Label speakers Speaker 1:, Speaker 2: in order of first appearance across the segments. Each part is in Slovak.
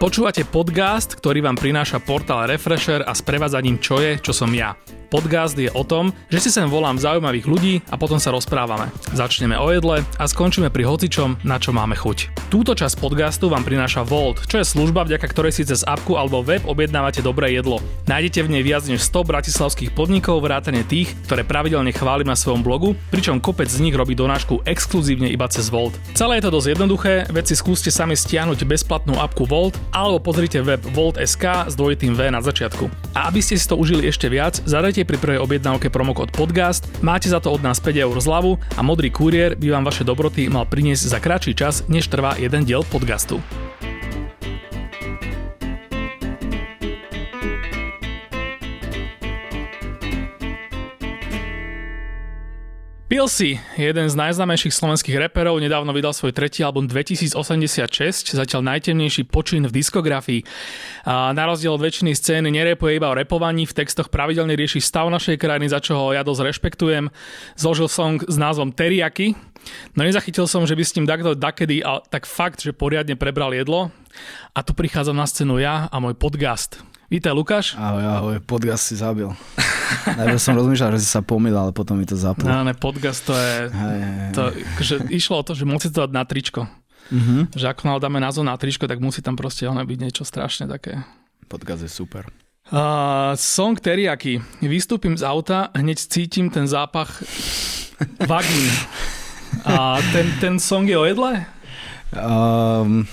Speaker 1: Počúvate podcast, ktorý vám prináša portál Refresher a sprevádzaním čo je, čo som ja. Podcast je o tom, že si sem volám zaujímavých ľudí a potom sa rozprávame. Začneme o jedle a skončíme pri hocičom, na čo máme chuť. Túto časť podcastu vám prináša Volt, čo je služba, vďaka ktorej si cez apku alebo web objednávate dobré jedlo. Nájdete v nej viac než 100 bratislavských podnikov, vrátane tých, ktoré pravidelne chválim na svojom blogu, pričom kopec z nich robí donášku exkluzívne iba cez Volt. Celé je to dosť jednoduché, veď si skúste sami stiahnuť bezplatnú apku Volt alebo pozrite web Volt.sk s dvojitým V na začiatku. A aby ste si to užili ešte viac, zadajte pri prvej objednávke promokód podcast, máte za to od nás 5 eur zľavu a modrý kuriér by vám vaše dobroty mal priniesť za kratší čas, než trvá jeden diel podcastu. Pilsi, jeden z najznámejších slovenských reperov, nedávno vydal svoj tretí album 2086, zatiaľ najtemnejší počin v diskografii. A na rozdiel od väčšiny scény nerepuje iba o repovaní, v textoch pravidelne rieši stav našej krajiny, za čo ho ja dosť rešpektujem. Zložil song s názvom Teriaky, no nezachytil som, že by s ním takto dakedy, ale tak fakt, že poriadne prebral jedlo. A tu prichádzam na scénu ja a môj podcast. Vítaj Lukáš.
Speaker 2: Ahoj, ahoj, podcast si zabil. Najprv som rozmýšľal, že si sa pomýl, ale potom mi to zaplo.
Speaker 1: No, ne, podcast to je... Hej, to, že išlo o to, že musí to dať na tričko. Mm-hmm. Že ako dáme názov na tričko, tak musí tam proste ono byť niečo strašne také.
Speaker 2: Podcast je super.
Speaker 1: Uh, song Teriaky. Vystúpim z auta, hneď cítim ten zápach vagín. A ten, ten song je o jedle?
Speaker 2: Um,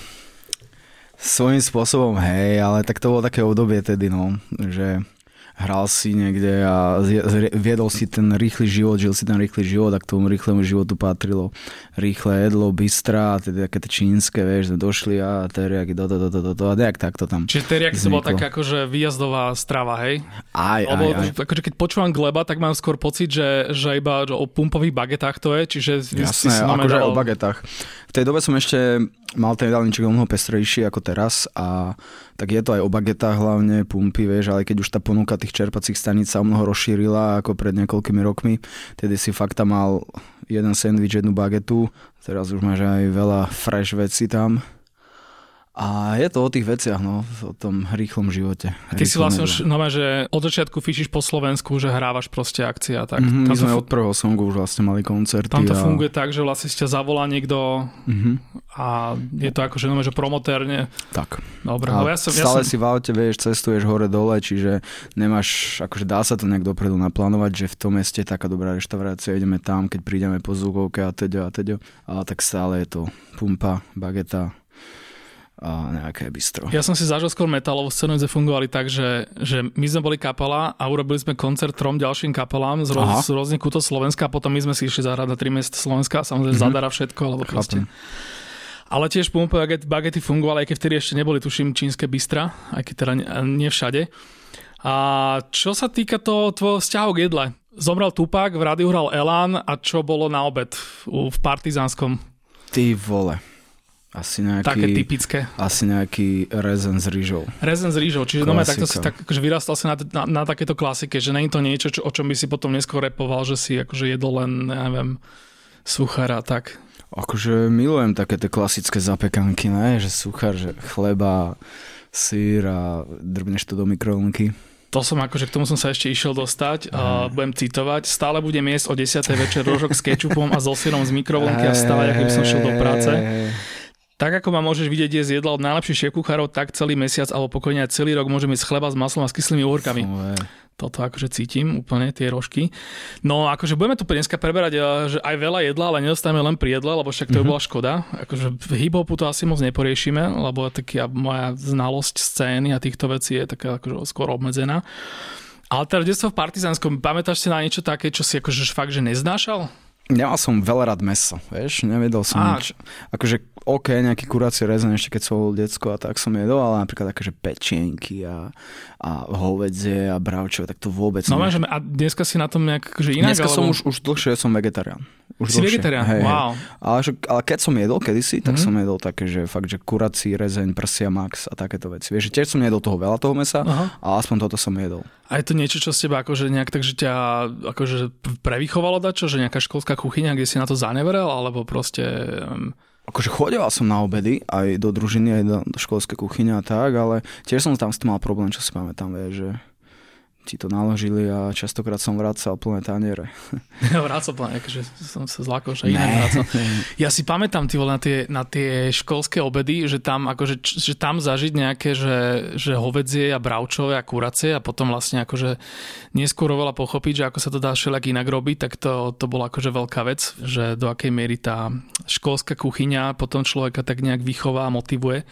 Speaker 2: Svojím spôsobom, hej, ale tak to bolo také obdobie tedy, no, že hral si niekde a viedol si ten rýchly život, žil si ten rýchly život a k tomu rýchlemu životu patrilo rýchle jedlo, bystra, teda také tie čínske, vieš, sme došli a teriaky, do, do, do, do, do, do a nejak takto tam
Speaker 1: Čiže teriaky to bola taká akože výjazdová strava, hej?
Speaker 2: Aj, Lebo, aj, aj.
Speaker 1: Akože keď počúvam gleba, tak mám skôr pocit, že, že iba o pumpových bagetách to je, čiže...
Speaker 2: Jasné, akože o bagetách. V tej dobe som ešte mal ten jedálniček o mnoho pestrejší ako teraz a tak je to aj o bagetách hlavne, pumpy, vieš, ale keď už tá ponuka tých čerpacích staníc sa o mnoho rozšírila ako pred niekoľkými rokmi, tedy si fakt tam mal jeden sandwich, jednu bagetu, teraz už máš aj veľa fresh veci tam a je to o tých veciach, no, o tom rýchlom živote.
Speaker 1: A ty si vlastne už, no že od začiatku fišíš po Slovensku, že hrávaš proste akcia. Tak.
Speaker 2: Mm-hmm, my sme f- od prvého songu už vlastne mali koncerty.
Speaker 1: Tam to a... funguje tak, že vlastne si ťa zavolá niekto mm-hmm. a je to akože, no, že promotérne.
Speaker 2: Tak.
Speaker 1: Dobre,
Speaker 2: a ja som, stále ja som... si v aute, vieš, cestuješ hore-dole, čiže nemáš, akože dá sa to nejak dopredu naplánovať, že v tom meste je taká dobrá reštaurácia, ideme tam, keď prídeme po zvukovke a teď a teď. Ale tak stále je to pumpa, bageta, a nejaké bistro.
Speaker 1: Ja som si zažil skôr metalovú scénu, kde fungovali tak, že, že my sme boli kapela a urobili sme koncert trom ďalším kapelám z, roz, z rôznych kútov Slovenska a potom my sme si išli zahrať na tri miesta Slovenska, samozrejme mm-hmm. zadara všetko, alebo proste. Ale tiež pumpe bagety fungovali, aj keď vtedy ešte neboli, tuším, čínske bistra, aj keď teda nie všade. A čo sa týka toho tvojho vzťahu k jedle, zomrel Tupak, v rádiu hral Elán a čo bolo na obed v Partizánskom?
Speaker 2: Ty vole. Asi nejaký,
Speaker 1: také typické.
Speaker 2: Asi nejaký rezen s rýžou.
Speaker 1: Rezen s rýžou, čiže no takto si tak, akože vyrastal si na, na, na takéto klasike, že není to niečo, čo, o čom by si potom neskôr repoval, že si akože jedol len, neviem, suchara tak.
Speaker 2: Akože milujem také tie klasické zapekanky, ne? že suchar, že chleba, sír a drbneš to do mikrovlnky.
Speaker 1: To som akože k tomu som sa ešte išiel dostať a budem citovať. Stále budem jesť o 10. večer rožok s kečupom a so sírom z mikrovlnky a stávať, ako by som šiel do práce. Tak ako ma môžeš vidieť jesť jedla od najlepších šéf kuchárov, tak celý mesiac alebo pokojne aj celý rok môžem jesť chleba s maslom a s kyslými úrkami. Toto akože cítim úplne, tie rožky. No akože budeme tu dneska preberať eh, že aj veľa jedla, ale nedostaneme len pri jedle, lebo však to mm-hmm. bola škoda. Akože v hip-hopu to asi moc neporiešime, lebo taká moja znalosť scény a týchto vecí je taká akože skôr obmedzená. Ale teda detstvo v Partizánskom, pamätáš si na niečo také, čo si akože fakt, že neznášal?
Speaker 2: Nemal som veľa rád meso, vieš, nevedel som Á, nič. Akože OK, nejaký kuracie rezen ešte keď som bol decko a tak som jedol, ale napríklad akože pečienky a, a hovedzie a bravčové, tak to vôbec
Speaker 1: No že a dneska si na tom nejak akože inak?
Speaker 2: Dneska alebo... som už, už dlhšie som vegetarián.
Speaker 1: Už si dlhšie. vegetarián, hej, wow. Hej.
Speaker 2: Ale, že, ale keď som jedol kedysi, tak mm-hmm. som jedol také, že fakt, že kurací rezeň, prsia max a takéto veci. Vieš, že tiež som jedol toho veľa toho mesa, Aha. ale aspoň toto som jedol.
Speaker 1: A je to niečo, čo z teba akože nejak tak, že ťa akože prevychovalo dačo, že nejaká školská kuchyňa, kde si na to zaneverel, alebo proste... Um
Speaker 2: akože chodeval som na obedy, aj do družiny, aj do, do školskej kuchyne a tak, ale tiež som tam s tým mal problém, čo si pamätám, vie, že ti to naložili a častokrát som vracal plné taniere.
Speaker 1: Vracal plné, akože som sa zlákol, že iné vracal. Ja si pamätám ty na tie, na tie školské obedy, že tam, akože, že tam zažiť nejaké, že, že hovedzie a bravčové a kuracie a potom vlastne akože neskôr oveľa pochopiť, že ako sa to dá všelijak inak robiť, tak to, to bola akože veľká vec, že do akej miery tá školská kuchyňa potom človeka tak nejak vychová a motivuje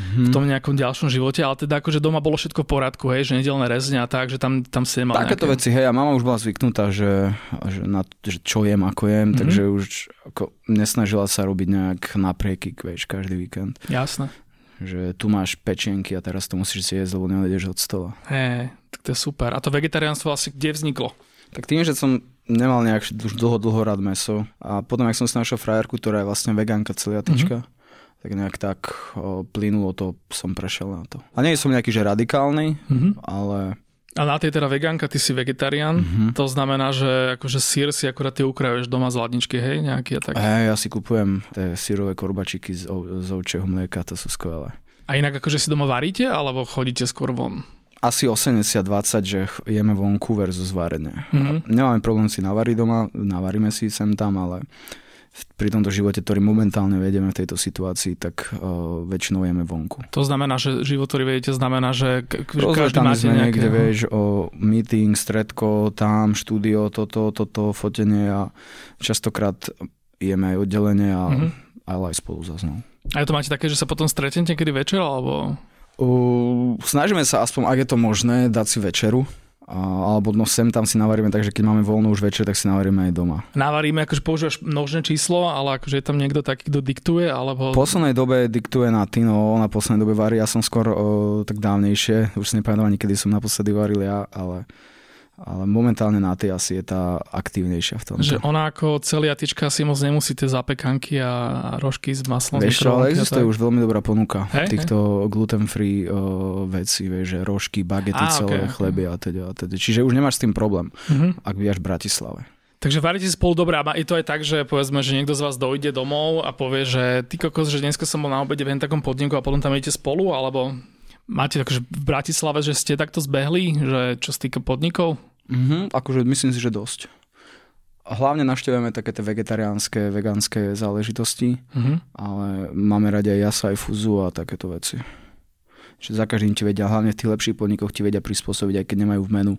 Speaker 1: mm-hmm. v tom nejakom ďalšom živote, ale teda akože doma bolo všetko v poriadku, hej, že nedelné rezne a tak, že tam, tam si nemal
Speaker 2: Takéto nejaké... veci, hej, a mama už bola zvyknutá, že, že, na, že čo jem, ako jem, mm-hmm. takže už ako nesnažila sa robiť nejak naprieky, vieš, každý víkend.
Speaker 1: Jasné.
Speaker 2: Že tu máš pečienky a teraz to musíš si jesť, lebo nevedeš od stola.
Speaker 1: Hej, tak to je super. A to vegetariánstvo asi kde vzniklo?
Speaker 2: Tak tým, že som nemal nejak už dlho, dlho rád meso a potom, ak som si našiel frajerku, ktorá je vlastne vegánka celiatička, mm-hmm tak nejak tak o, plynulo to som prešiel na to. A nie som nejaký, že radikálny, mm-hmm. ale...
Speaker 1: A na tej teda vegánka, ty si vegetarián, mm-hmm. to znamená, že akože sír si akurát ty ukrajuješ doma z ladničky, hej, nejaký a tak?
Speaker 2: Hej, ja si kupujem tie sírové korbačiky z, z ovčieho mlieka, to sú skvelé.
Speaker 1: A inak akože si doma varíte, alebo chodíte skôr von?
Speaker 2: Asi 80-20, že jeme vonku versus varenie. Mm-hmm. Nemáme problém si navariť doma, navaríme si sem tam, ale pri tomto živote, ktorý momentálne vedieme v tejto situácii, tak uh, väčšinou jeme vonku.
Speaker 1: To znamená, že život, ktorý vedete, znamená, že, k-
Speaker 2: každý máte sme nejaké... niekde, vieš, o meeting, stredko, tam, štúdio, toto, toto, fotenie a častokrát jeme aj oddelenie a, mm-hmm. ale aj spolu zase. No.
Speaker 1: A to máte také, že sa potom stretnete kedy večer, alebo...
Speaker 2: Uh, snažíme sa aspoň, ak je to možné, dať si večeru alebo no sem tam si navaríme, takže keď máme voľno už večer, tak si navaríme aj doma.
Speaker 1: Navaríme, akože používaš množné číslo, ale akože je tam niekto taký, kto diktuje, alebo...
Speaker 2: V poslednej dobe diktuje na Tino, na poslednej dobe varí, ja som skôr o, tak dávnejšie, už si nepamätám ani, kedy som naposledy varil ja, ale ale momentálne na tej asi je tá aktívnejšia v tom.
Speaker 1: Že ona ako celiatička si moc nemusí tie zapekanky a rožky s maslom.
Speaker 2: Vieš ale existuje už veľmi dobrá ponuka hey, týchto hey. gluten-free uh, vecí, vieš, že rožky, bagety, a, celé, okay, chleby a teda, a teda. Čiže už nemáš s tým problém, uh-huh. ak vyjaš v Bratislave.
Speaker 1: Takže varíte spolu dobre a je to aj tak, že povedzme, že niekto z vás dojde domov a povie, že ty kokos, že dneska som bol na obede v takom podniku a potom tam idete spolu, alebo máte takže v Bratislave, že ste takto zbehli, že čo sa týka podnikov?
Speaker 2: Mm-hmm, akože myslím si, že dosť. Hlavne navštevujeme také tie vegetariánske, vegánske záležitosti, mm-hmm. ale máme radi aj jasa, aj fúzu a takéto veci. Čiže za každým ti vedia, hlavne v tých lepších podnikoch ti vedia prispôsobiť, aj keď nemajú v menu,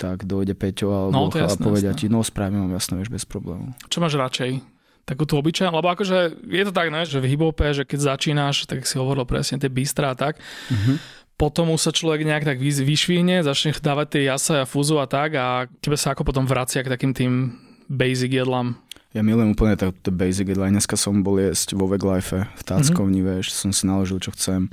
Speaker 2: tak dojde Peťo alebo no, jasné, a povedia jasné. ti, no spravím vám jasné, vieš, bez problémov.
Speaker 1: Čo máš radšej? Takú tú obyčajnú, lebo akože je to tak, ne, že v hiphope, že keď začínaš, tak si hovoril presne tie bystra a tak, mm-hmm potom už sa človek nejak tak vyšvihne, začne dávať tie jasa a fúzu a tak a tebe sa ako potom vracia k takým tým basic jedlám.
Speaker 2: Ja milujem úplne to, basic jedla. Dneska som bol jesť vo Veglife v Táckovni, mm-hmm. vieš, som si naložil, čo chcem.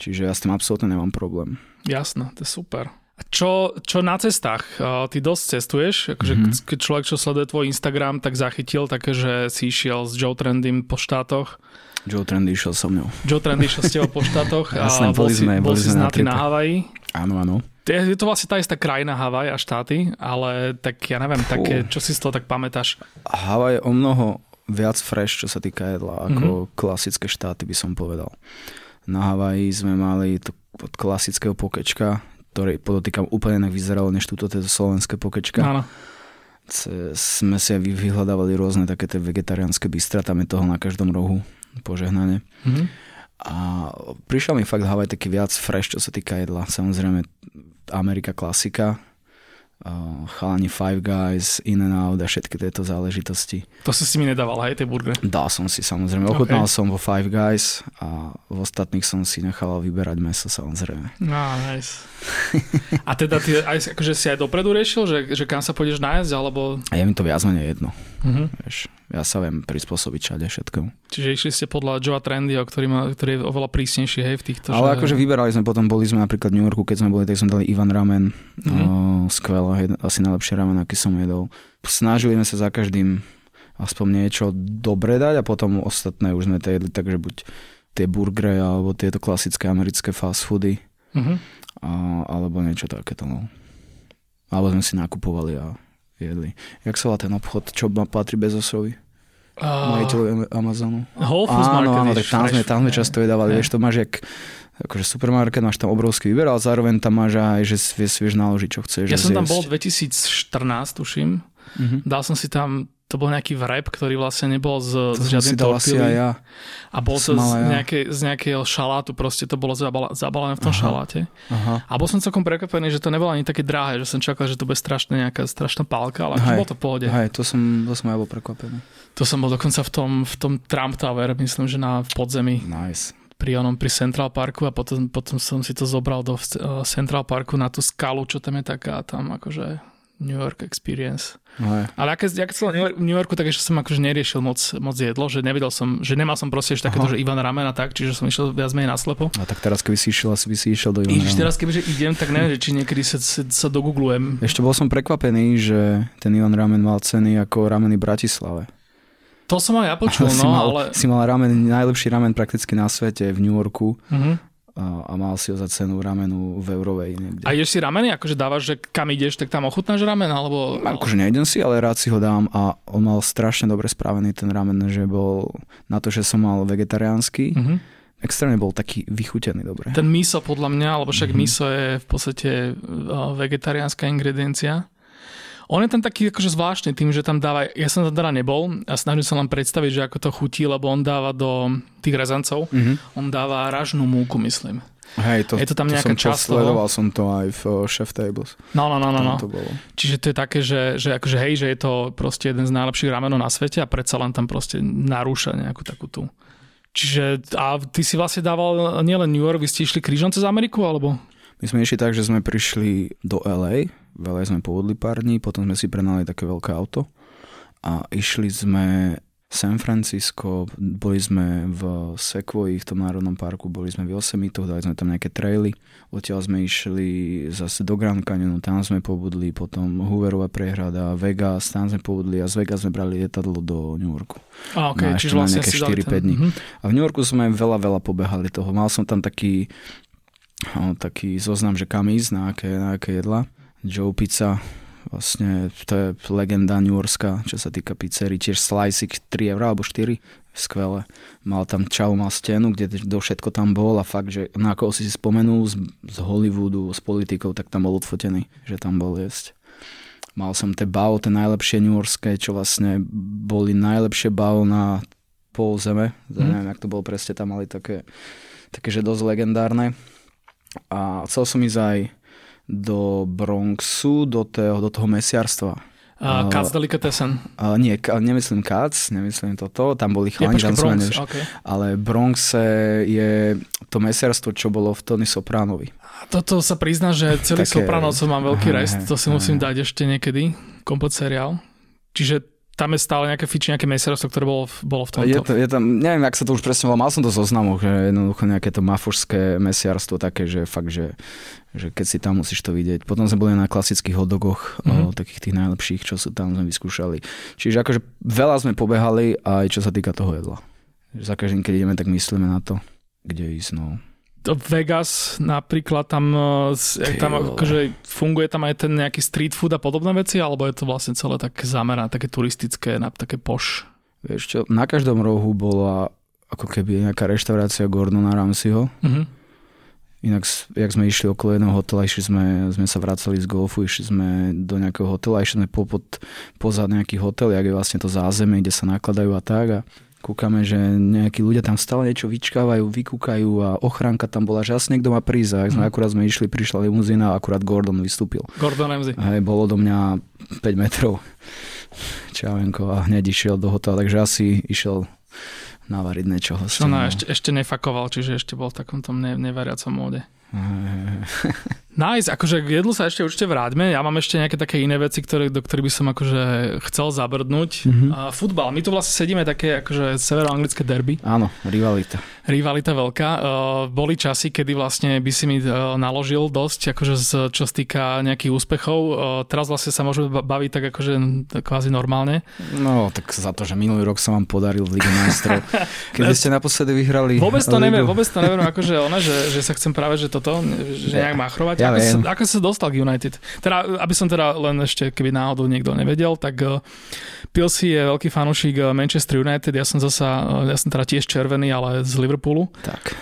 Speaker 2: Čiže ja s tým absolútne nemám problém.
Speaker 1: Jasné, to je super. Čo, čo na cestách? Ty dosť cestuješ, akože mm-hmm. keď človek, čo sleduje tvoj Instagram, tak zachytil také, že si išiel s Joe Trendym po štátoch.
Speaker 2: Joe Trendy išiel so mnou.
Speaker 1: Joe Trendy išiel s tebou po štátoch Jasne, a bol, boli sme, bol si sme na, na Havaji.
Speaker 2: Áno, áno.
Speaker 1: Je to vlastne tá istá krajina Havaj a štáty, ale tak ja neviem, také, čo si z toho tak pamätáš?
Speaker 2: Havaj je o mnoho viac fresh, čo sa týka jedla, ako mm-hmm. klasické štáty by som povedal. Na Havaji sme mali to od klasického pokečka, ktorý podotýkam úplne inak vyzeralo, než túto to slovenské pokečka. Áno. Sme si vyhľadávali rôzne také tie vegetariánske bystra, tam je toho na každom rohu požehnanie. Mm-hmm. A prišiel mi fakt Havaj taký viac fresh, čo sa týka jedla. Samozrejme Amerika klasika, chalani Five Guys, In and Out a všetky tieto záležitosti.
Speaker 1: To si si mi nedával, aj tie burgery?
Speaker 2: Dal som si samozrejme. Ochutnal okay. som vo Five Guys a v ostatných som si nechal vyberať meso samozrejme.
Speaker 1: No, nice. a teda ty aj, akože si aj dopredu riešil, že, že kam sa pôjdeš nájsť, alebo...
Speaker 2: A je mi to viac menej jedno. Mm-hmm. Vieš, ja sa viem prispôsobiť všade všetkému.
Speaker 1: Čiže išli ste podľa Joea Trendyho, ktorý, má, ktorý je oveľa prísnejší hej, v týchto...
Speaker 2: Ale že... akože vyberali sme potom, boli sme napríklad v New Yorku, keď sme boli, tak sme dali Ivan Ramen. Mm-hmm. O, skvelé, asi najlepšie ramen, aký som jedol. Snažili sme sa za každým aspoň niečo dobre dať a potom ostatné už sme to jedli, takže buď tie burgery alebo tieto klasické americké fast foody mm-hmm. a, alebo niečo takéto. No. Alebo sme si nakupovali a jedli. Jak sa volá ten obchod, čo patrí Bezosovi? Uh, Majiteľ Amazonu.
Speaker 1: Whole Foods
Speaker 2: áno, áno, tak tam sme, tam sme často jedávali, vieš, to máš jak akože supermarket, máš tam obrovský výber, ale zároveň tam máš aj, že vieš, vieš naložiť, čo chceš.
Speaker 1: Ja som
Speaker 2: zjesť.
Speaker 1: tam bol 2014, tuším.
Speaker 2: Mhm.
Speaker 1: Dal som si tam, to bol nejaký vrep, ktorý vlastne nebol z,
Speaker 2: To
Speaker 1: z žiadnej tortily.
Speaker 2: ja.
Speaker 1: A bol to
Speaker 2: som
Speaker 1: z,
Speaker 2: ja.
Speaker 1: nejakej, z nejakého šalátu, proste to bolo zabala, zabalené v tom
Speaker 2: Aha.
Speaker 1: šaláte.
Speaker 2: Aha.
Speaker 1: A bol som celkom prekvapený, že to nebolo ani také drahé, že som čakal, že to bude strašne nejaká strašná pálka, ale
Speaker 2: Hej.
Speaker 1: bolo to v pohode.
Speaker 2: Hej, to som, to som aj bol prekvapený.
Speaker 1: To som bol dokonca v tom, v tom Trump Tower, myslím, že na v podzemí
Speaker 2: Nice.
Speaker 1: pri onom, pri Central Parku a potom, potom som si to zobral do uh, Central Parku na tú skalu, čo tam je taká tam akože New York Experience.
Speaker 2: Hej.
Speaker 1: Ale aké, aké som New York- v New Yorku, tak ešte som akože neriešil moc, moc jedlo, že nevedel som, že nemal som proste ešte takéto, že Ivan Ramen a tak, čiže som išiel viac menej naslepo.
Speaker 2: A tak teraz, keby si išiel, asi by si išiel do
Speaker 1: Ježiš,
Speaker 2: Ivana.
Speaker 1: teraz kebyže idem, tak neviem, že či niekedy sa, sa, dogooglujem.
Speaker 2: Ešte bol som prekvapený, že ten Ivan Ramen mal ceny ako rameny Bratislave.
Speaker 1: To som aj ja počul,
Speaker 2: si,
Speaker 1: no,
Speaker 2: mal,
Speaker 1: ale...
Speaker 2: si mal ramen, najlepší ramen prakticky na svete v New Yorku
Speaker 1: Uh-huh.
Speaker 2: A, a mal si ho za cenu ramenu v Eurovej niekde.
Speaker 1: A ideš si rameny, akože dávaš, že kam ideš, tak tam ochutnáš ramen, alebo...
Speaker 2: Akože nejdem si, ale rád si ho dám a on mal strašne dobre spravený ten ramen, že bol na to, že som mal vegetariánsky,
Speaker 1: Uh-huh.
Speaker 2: extrémne bol taký vychutený dobre.
Speaker 1: Ten miso podľa mňa, lebo však
Speaker 2: Mhm.
Speaker 1: miso je v podstate uh, vegetariánska ingrediencia. On je tam taký akože zvláštny tým, že tam dáva, ja som tam teda nebol a snažím sa len predstaviť, že ako to chutí, lebo on dáva do tých rezancov,
Speaker 2: Mhm.
Speaker 1: on dáva ražnú múku, myslím.
Speaker 2: Hej, to,
Speaker 1: Je to tam nejaká
Speaker 2: som
Speaker 1: časť
Speaker 2: sledoval som to aj v uh, Chef Tables.
Speaker 1: No, no, no, no, no.
Speaker 2: to bolo.
Speaker 1: Čiže to je také, že, že akože hej, že je to proste jeden z najlepších ramenov na svete a predsa len tam proste narúša nejakú takú tú. Čiže a ty si vlastne dával nielen New York, vy ste išli krížom cez Ameriku, alebo?
Speaker 2: My sme išli tak, že sme prišli do LA, v LA sme povodli pár dní, potom sme si prenali také veľké auto a išli sme San Francisco, boli sme v Sequoii, v tom národnom parku, boli sme v Yosemite, dali sme tam nejaké traily, odtiaľ sme išli zase do Grand Canyonu, tam sme pobudli, potom Hooverová prehrada, Vegas, tam sme pobudli a z Vegas sme brali lietadlo do New Yorku.
Speaker 1: A, okay,
Speaker 2: No,
Speaker 1: čiže
Speaker 2: ešte na
Speaker 1: vlastne
Speaker 2: nejaké
Speaker 1: si dali
Speaker 2: 4-5 dní.
Speaker 1: Mhm.
Speaker 2: A v New Yorku sme veľa, veľa pobehali toho. Mal som tam taký, taký zoznam, že kam ísť, na aké, na aké jedla. Joe Pizza, vlastne to je legenda New Yorkská, čo sa týka pizzerii, tiež slice 3 eur alebo 4, skvelé. Mal tam čau, mal stenu, kde do všetko tam bol a fakt, že na koho si si spomenul z, z Hollywoodu, s politikou, tak tam bol odfotený, že tam bol jesť. Mal som tie bao, tie najlepšie New Yorkské, čo vlastne boli najlepšie bao na pol zeme. Mm. Neviem, jak to bolo presne, tam mali také, také, že dosť legendárne. A chcel som ísť aj do Bronxu, do, toho, do toho mesiarstva.
Speaker 1: A- Katz Delicatessen.
Speaker 2: Ale nie, nemyslím Katz, nemyslím toto, tam boli chalani, tam
Speaker 1: Bronx,
Speaker 2: než,
Speaker 1: okay.
Speaker 2: ale v Bronxe je to mesiarstvo, čo bolo v Tony Sopránovi.
Speaker 1: Toto sa prizná, že celý
Speaker 2: Také-
Speaker 1: Sopranovcov mám veľký rest, to si musím dať ešte niekedy, komplet seriál. Čiže tam je stále nejaké fiči, nejaké mesiarstvo, ktoré bolo, bolo v tomto.
Speaker 2: Je, to, je tam, neviem, ak sa to už presne volá, mal som to zoznamu, že jednoducho nejaké to mafošské mesiarstvo také, že fakt, že, že keď si tam musíš to vidieť. Potom sme boli na klasických hotdogoch,
Speaker 1: Mhm.
Speaker 2: mm-hmm. takých tých najlepších, čo sú tam, sme vyskúšali. Čiže akože veľa sme pobehali aj čo sa týka toho jedla. Za každým, keď ideme, tak myslíme na to, kde ísť, no.
Speaker 1: Vegas napríklad tam,
Speaker 2: Ty
Speaker 1: tam akože funguje tam aj ten nejaký street food a podobné veci, alebo je to vlastne celé také zamerané, také turistické, na také poš?
Speaker 2: Vieš čo, na každom rohu bola ako keby nejaká reštaurácia Gordona Ramsayho.
Speaker 1: Mhm.
Speaker 2: Inak, jak sme išli okolo jedného hotela, išli sme, sme sa vracali z golfu, išli sme do nejakého hotela, išli sme popod, pozad nejaký hotel, jak je vlastne to zázemie, kde sa nakladajú a tak a kúkame, že nejakí ľudia tam stále niečo vyčkávajú, vykúkajú a ochránka tam bola, že asi niekto má prísť a ak sme
Speaker 1: Mhm.
Speaker 2: akurát sme išli, prišla limuzína a akurát Gordon vystúpil.
Speaker 1: Gordon Ramsay.
Speaker 2: Hej, bolo do mňa 5 metrov. Čaujenko a hneď išiel do hotela, takže asi išiel navariť niečo.
Speaker 1: Čo no, ešte, ešte nefakoval, čiže ešte bol v takom tom ne, nevariacom móde. Nice, akože k jedlu sa ešte určite vráťme. Ja mám ešte nejaké také iné veci, ktoré, do ktorých by som akože chcel zabrdnúť.
Speaker 2: Mhm.
Speaker 1: A futbal. My tu vlastne sedíme také akože severoanglické derby.
Speaker 2: Áno, rivalita.
Speaker 1: Rivalita veľká. Uh, boli časy, kedy vlastne by si mi uh, naložil dosť, akože z, čo sa týka nejakých úspechov. Uh, teraz vlastne sa môžeme ba- baviť tak akože kvázi normálne.
Speaker 2: No, tak za to, že minulý rok sa vám podaril v Lige majstrov. Kedy ste naposledy vyhrali
Speaker 1: Vôbec to neviem, vôbec to neviem, akože ona, že, že sa chcem práve, že toto, že nejak machrovať.
Speaker 2: Ja Ja
Speaker 1: ako,
Speaker 2: viem.
Speaker 1: sa, ako sa dostal k United? Teda, aby som teda len ešte, keby náhodou niekto nevedel, tak uh, Pilsi je veľký fanúšik uh, Manchester United, ja som zasa, uh, ja som teda tiež červený, ale z Liverpoolu.
Speaker 2: Tak.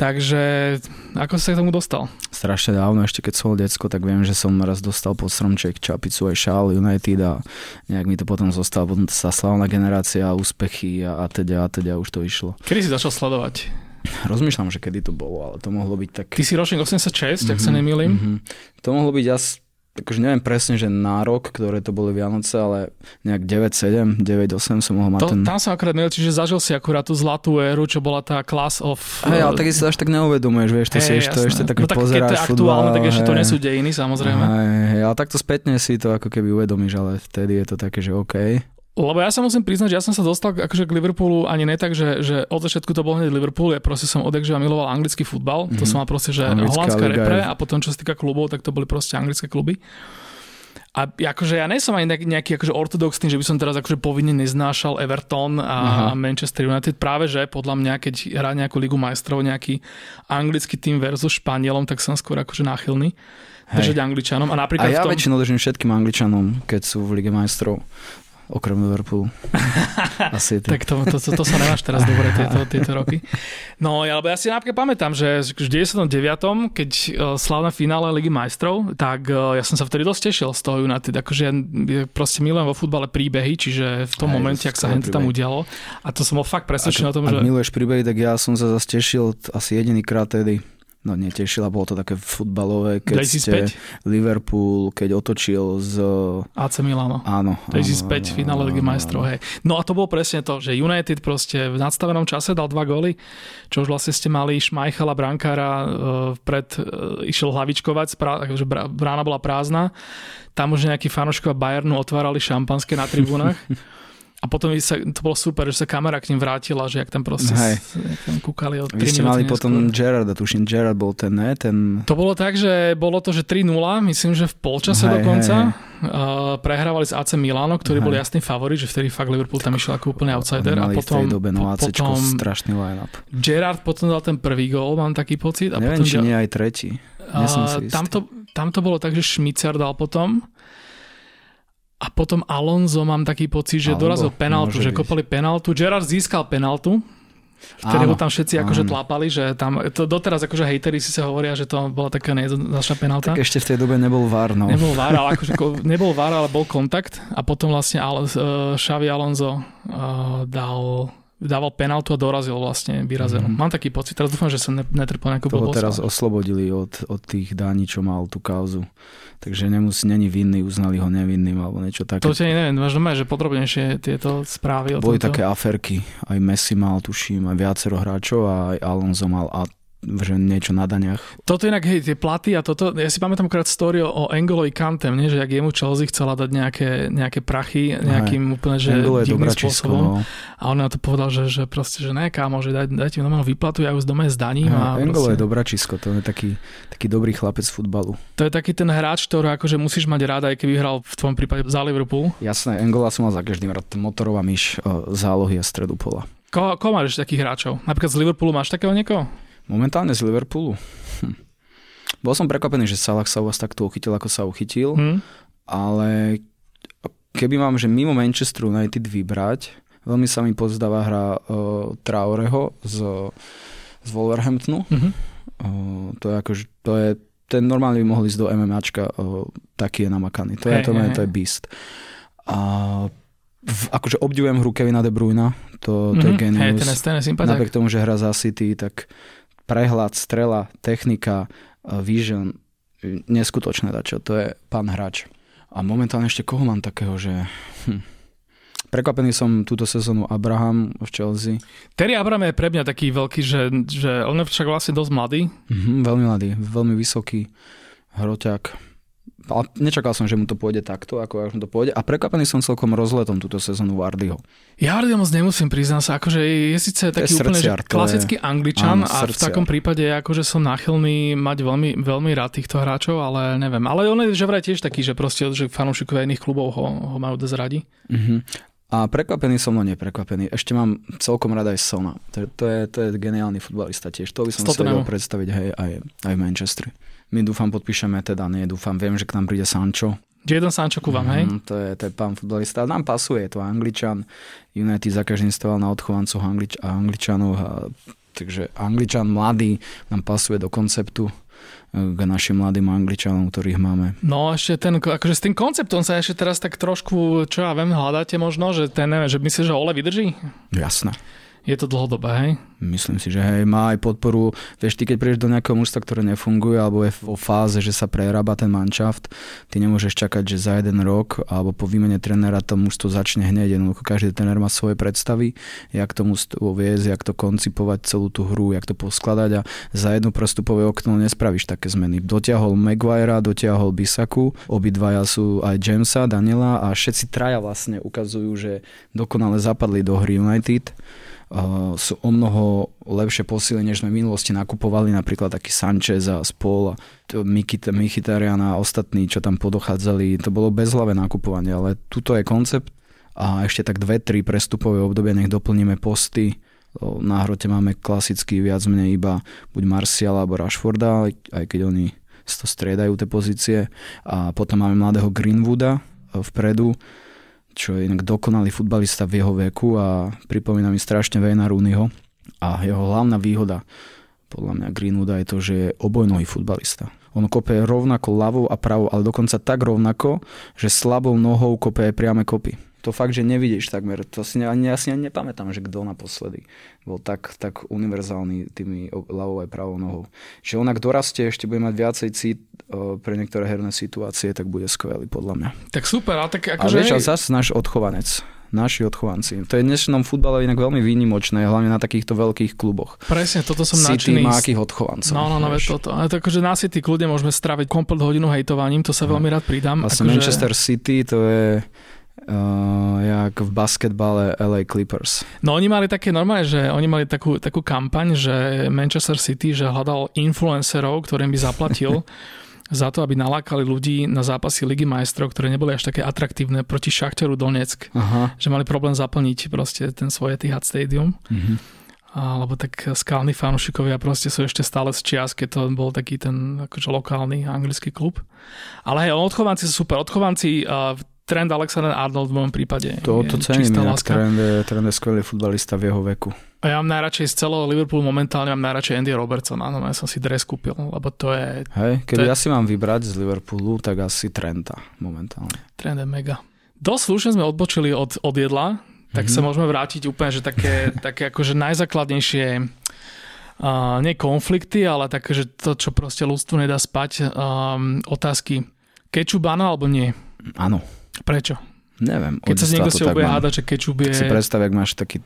Speaker 1: Takže ako si sa k tomu dostal?
Speaker 2: Strašne dávno, ešte keď som bol decko, tak viem, že som raz dostal pod stromček čapicu aj šál United a nejak mi to potom zostalo, potom sa slavná generácia, úspechy a, a teda a teda už to išlo.
Speaker 1: Kedy si začal sledovať?
Speaker 2: Rozmýšľam, že kedy to bolo, ale to mohlo byť tak...
Speaker 1: Ty si ročník 86, mm-hmm, ak sa
Speaker 2: Mhm,
Speaker 1: nemýlim.
Speaker 2: mhm. To mohlo byť asi, akože neviem presne, že na rok, ktoré to boli Vianoce, ale nejak 9-7, 9-8 som mohol mať
Speaker 1: To,
Speaker 2: ten...
Speaker 1: Tam som akurát nevedel, čiže zažil si akurát tú zlatú éru, čo bola tá class of...
Speaker 2: Hej, ale tak si až tak neuvedomuješ, vieš, to si
Speaker 1: Hej,
Speaker 2: ešte, ešte tak,
Speaker 1: no, tak keď to
Speaker 2: pozeráš
Speaker 1: je aktuálne,
Speaker 2: futbal,
Speaker 1: tak ešte to nie sú dejiny, samozrejme.
Speaker 2: Hej, hej, ale takto spätne si to ako keby uvedomíš, ale vtedy je to také, že OK.
Speaker 1: Lebo ja sa musím priznať, že ja som sa dostal akože k Liverpoolu ani ne tak, že, že od začiatku to bol hneď Liverpool, ja proste som odjak, že miloval anglický futbal, mm-hmm. to
Speaker 2: Mhm.
Speaker 1: som mal proste, že
Speaker 2: Anglická
Speaker 1: holandská
Speaker 2: liga
Speaker 1: repre a potom čo sa týka klubov, tak to boli proste anglické kluby. A akože ja nie som ani nejaký, akože ortodox tým, že by som teraz akože povinne neznášal Everton a
Speaker 2: Aha.
Speaker 1: Manchester United. Práve že podľa mňa, keď hrá nejakú ligu majstrov, nejaký anglický tým versus Španielom, tak som skôr akože náchylný
Speaker 2: Hej.
Speaker 1: držať Angličanom. A
Speaker 2: A
Speaker 1: napríklad v
Speaker 2: ja
Speaker 1: tom...
Speaker 2: väčšinou držím všetkým Angličanom, keď sú v Lige majstrov. Okrem Liverpoolu. Asi ty.
Speaker 1: Tak to, to, to, to sa nemáš teraz dobre tieto, tieto roky. No, ja, lebo ja si napríklad pamätám, že v 99. keď uh, slavné finále Ligy majstrov, tak uh, ja som sa vtedy dosť tešil z toho United. Akože ja, proste milujem vo futbale príbehy, čiže v tom
Speaker 2: Aj,
Speaker 1: momente, ak sa hento tam udialo. A to som bol fakt presvedčený o tom,
Speaker 2: Ak
Speaker 1: že...
Speaker 2: miluješ príbehy, tak ja som sa zase tešil asi jediný krát tedy. No netešil, a bolo to také futbalové, keď ste
Speaker 1: 2005
Speaker 2: Liverpool, keď otočil z...
Speaker 1: AC Milano.
Speaker 2: Áno.
Speaker 1: 2005
Speaker 2: áno,
Speaker 1: finále Ligy majstrov, hej. No a to bolo presne to, že United proste v nadstavenom čase dal dva góly, čo už vlastne ste mali Šmajchala brankára uh, pred, uh, išiel hlavičkovať, brá- brána bola prázdna, tam už nejakí fanoškovia Bayernu otvárali šampanské na tribúnach. A potom sa, to bolo super, že sa kamera k ním vrátila, že jak tam proste
Speaker 2: Hej.
Speaker 1: s, jak tam kúkali od 3
Speaker 2: Vy ste mali
Speaker 1: neskôr.
Speaker 2: potom Gerarda, tuším, Gerard bol ten, ne? Ten...
Speaker 1: To bolo tak, že bolo to, že 3-0, myslím, že v polčase
Speaker 2: Hej,
Speaker 1: dokonca.
Speaker 2: hej,
Speaker 1: Uh, prehrávali s AC Milano, ktorý
Speaker 2: Hej.
Speaker 1: bol jasný favorit, že vtedy fakt Liverpool tam išiel ako úplný outsider. A potom,
Speaker 2: v tej dobe no ACčko,
Speaker 1: potom
Speaker 2: strašný line-up.
Speaker 1: Gerard potom dal ten prvý gól, mám taký pocit. A
Speaker 2: Neviem,
Speaker 1: potom,
Speaker 2: či nie aj tretí. Istý.
Speaker 1: tam, to, tam to bolo tak, že Šmicer dal potom. A potom Alonso mám taký pocit, že
Speaker 2: Alebo,
Speaker 1: dorazil penaltu, že
Speaker 2: byť.
Speaker 1: kopali penaltu. Gerard získal penaltu, vtedy ho
Speaker 2: Áno,
Speaker 1: tam všetci akože tlápali, že tam, to doteraz akože hejteri si sa hovoria, že to bola taká nejednoznačná penalta.
Speaker 2: Tak ešte v tej dobe nebol VAR, no.
Speaker 1: Nebol VAR, ale akože ko- nebol VAR, ale bol kontakt a potom vlastne Al- uh, Xavi Alonso uh, dal dával penaltu a dorazil vlastne vyrazenú.
Speaker 2: Mhm.
Speaker 1: Mm-hmm. Mám taký pocit, teraz dúfam, že ne, netrpel nejakú
Speaker 2: Toho
Speaker 1: blbosť.
Speaker 2: teraz oslobodili od, od tých daní, čo mal tú kauzu. Takže nemusí, není vinný, uznali ho nevinným alebo niečo také.
Speaker 1: To ťa neviem, máš doma, že podrobnejšie tieto správy
Speaker 2: Boli
Speaker 1: tomto.
Speaker 2: také aferky. Aj Messi mal, tuším, aj viacero hráčov a aj Alonso mal a že niečo na daniach.
Speaker 1: Toto inak, hej, tie platy a toto, ja si pamätám krát story o, Engolovi Kantem, nie? že ak jemu Chelsea chcela dať nejaké, nejaké prachy nejakým úplne, že
Speaker 2: Engolo je
Speaker 1: divným spôsobom.
Speaker 2: no.
Speaker 1: A on na to povedal, že, že proste, že ne, kámo, že daj, dajte mi normálnu výplatu, ja ju z doma zdaním. A
Speaker 2: Engolo
Speaker 1: proste,
Speaker 2: je dobrá čisko, to je taký, taký dobrý chlapec futbalu.
Speaker 1: to je taký ten hráč, ktorý akože musíš mať rád, aj keby hral v tvojom prípade za Liverpool.
Speaker 2: Jasné, Engola som mal za každým rád. Motorová myš, zálohy a stredu pola.
Speaker 1: Koho, koho máš takých hráčov? Napríklad z Liverpoolu máš takého niekoho?
Speaker 2: Momentálne z Liverpoolu. Hm. Bol som prekvapený, že Salah sa u vás takto uchytil, ako sa uchytil,
Speaker 1: Hm?
Speaker 2: ale keby mám, že mimo Manchester United vybrať, veľmi sa mi pozdáva hra uh, Traoreho z, z Wolverhamptonu.
Speaker 1: Mhm.
Speaker 2: Uh, to je akože, to je, ten normálne by mohol ísť do MMAčka, uh, taký je namakaný. To je,
Speaker 1: Hej,
Speaker 2: to, je, to je beast. A v, akože obdivujem hru Kevina De Bruyna, to, to je
Speaker 1: Mhm. Hej,
Speaker 2: genius.
Speaker 1: ten je, ten je.
Speaker 2: Napriek tomu, že hra za City, tak prehľad, strela, technika, uh, vision, uh, neskutočné dačo. To je pán hráč. A momentálne ešte koho mám takého, že... Hm. Prekvapený som túto sezónu Abraham v Chelsea.
Speaker 1: Terry Abraham je pre mňa taký veľký, že, že on je však vlastne dosť mladý.
Speaker 2: Mhm, veľmi mladý, veľmi vysoký hroťak. Ale nečakal som, že mu to pôjde takto, ako mu to pôjde. A prekvapený som celkom rozletom túto sezónu Vardyho.
Speaker 1: Ja Hardy moc nemusím priznať sa, akože je síce taký
Speaker 2: je
Speaker 1: úplne že
Speaker 2: srdciar, je-
Speaker 1: klasický angličan
Speaker 2: áno,
Speaker 1: a v
Speaker 2: srdciar.
Speaker 1: takom prípade akože som náchylný mať veľmi, veľmi rád týchto hráčov, ale neviem. Ale on je že vraj tiež taký, že proste že fanúšikovia iných klubov ho, ho majú dosť radi.
Speaker 2: Mhm. A prekvapený som, no neprekvapený. Ešte mám celkom rada aj Sona. To, to, je, to je geniálny futbalista tiež. To by som si vedel predstaviť hej, aj, aj v Manchestri. My dúfam podpíšeme, teda nie dúfam, viem, že k nám príde Sancho.
Speaker 1: Jadon Sancho ku vám, hej?
Speaker 2: Mm, to, je, to je pán futbalista. Nám pasuje, je to Angličan. United za každým stával na odchovancov Anglič, Angličanov. A, takže Angličan mladý nám pasuje do konceptu k našim mladým Angličanom, ktorých máme.
Speaker 1: No ešte ten, akože s tým konceptom sa ešte teraz tak trošku, čo ja viem, hľadáte možno, že ten, neviem, že myslíš, že Ole vydrží?
Speaker 2: Jasné
Speaker 1: je to dlhodobé, hej?
Speaker 2: Myslím si, že hej, má aj podporu. Vieš, ty keď prídeš do nejakého mužstva, ktoré nefunguje, alebo je vo fáze, že sa prerába ten manšaft, ty nemôžeš čakať, že za jeden rok alebo po výmene trénera to mužstvo začne hneď. Jednoducho každý tréner má svoje predstavy, jak to mužstvo viesť, jak to koncipovať celú tú hru, jak to poskladať a za jedno prestupové okno nespravíš také zmeny. Dotiahol Maguirea, dotiahol Bisaku, obidvaja sú aj Jamesa, Daniela a všetci traja vlastne ukazujú, že dokonale zapadli do hry United sú o mnoho lepšie posily, než sme v minulosti nakupovali, napríklad taký Sanchez a Spol a Mkhitaryan a ostatní, čo tam podochádzali. To bolo bezhlavé nakupovanie, ale tuto je koncept a ešte tak dve, tri prestupové obdobia, nech doplníme posty. Na hrote máme klasicky viac menej iba buď Martial alebo Rashforda, aj keď oni to striedajú tie pozície. A potom máme mladého Greenwooda vpredu, čo je inak dokonalý futbalista v jeho veku a pripomína mi strašne Vejna Rooneyho. A jeho hlavná výhoda podľa mňa Greenwooda je to, že je obojnohý futbalista. On kope rovnako ľavou a pravou, ale dokonca tak rovnako, že slabou nohou kope priame kopy to fakt, že nevidíš takmer. To si ani, ja si ani nepamätám, že kto naposledy bol tak, tak univerzálny tými ľavou aj pravou nohou. Že on ak dorastie, ešte bude mať viacej cít pre niektoré herné situácie, tak bude skvelý podľa mňa.
Speaker 1: Tak super, ale tak
Speaker 2: akože... A vieš, a zase náš odchovanec naši odchovanci. To je v dnešnom futbale inak veľmi výnimočné, hlavne na takýchto veľkých kluboch.
Speaker 1: Presne, toto som
Speaker 2: City
Speaker 1: nadšený.
Speaker 2: má akých odchovancov.
Speaker 1: No, no, no, toto. Ale to akože na City kľudne môžeme straviť komplet hodinu hejtovaním, to sa no. veľmi rád pridám.
Speaker 2: Vlastne akože... Manchester City, to je uh, jak v basketbale LA Clippers.
Speaker 1: No oni mali také normálne, že oni mali takú, takú kampaň, že Manchester City, že hľadal influencerov, ktorým by zaplatil za to, aby nalákali ľudí na zápasy Ligy majstrov, ktoré neboli až také atraktívne proti Šachteru Donetsk. Aha. Že mali problém zaplniť proste ten svoj Etihad Stadium. Mhm. Alebo tak skalní fanúšikovia proste sú ešte stále z čias, keď to bol taký ten akože lokálny anglický klub. Ale hej, odchovanci sú super. Odchovanci uh, trend Alexander Arnold v môjom prípade.
Speaker 2: To, to cením, trend je, trend je skvelý futbalista v jeho veku.
Speaker 1: A ja mám najradšej z celého Liverpoolu momentálne mám najradšej Andy Robertsona, no ja som si dres kúpil, lebo to je...
Speaker 2: Hej, keby je... ja si mám vybrať z Liverpoolu, tak asi Trenta momentálne.
Speaker 1: Trend je mega. Dosť slušne sme odbočili od, od jedla, tak mm-hmm. sa môžeme vrátiť úplne, že také, také akože najzákladnejšie uh, nie konflikty, ale také, že to, čo proste ľudstvu nedá spať, um, otázky. Kečup áno alebo nie?
Speaker 2: Áno.
Speaker 1: Prečo?
Speaker 2: Neviem.
Speaker 1: Keď sa niekto si bude hádať, že kečup je...
Speaker 2: Si predstav, ak máš taký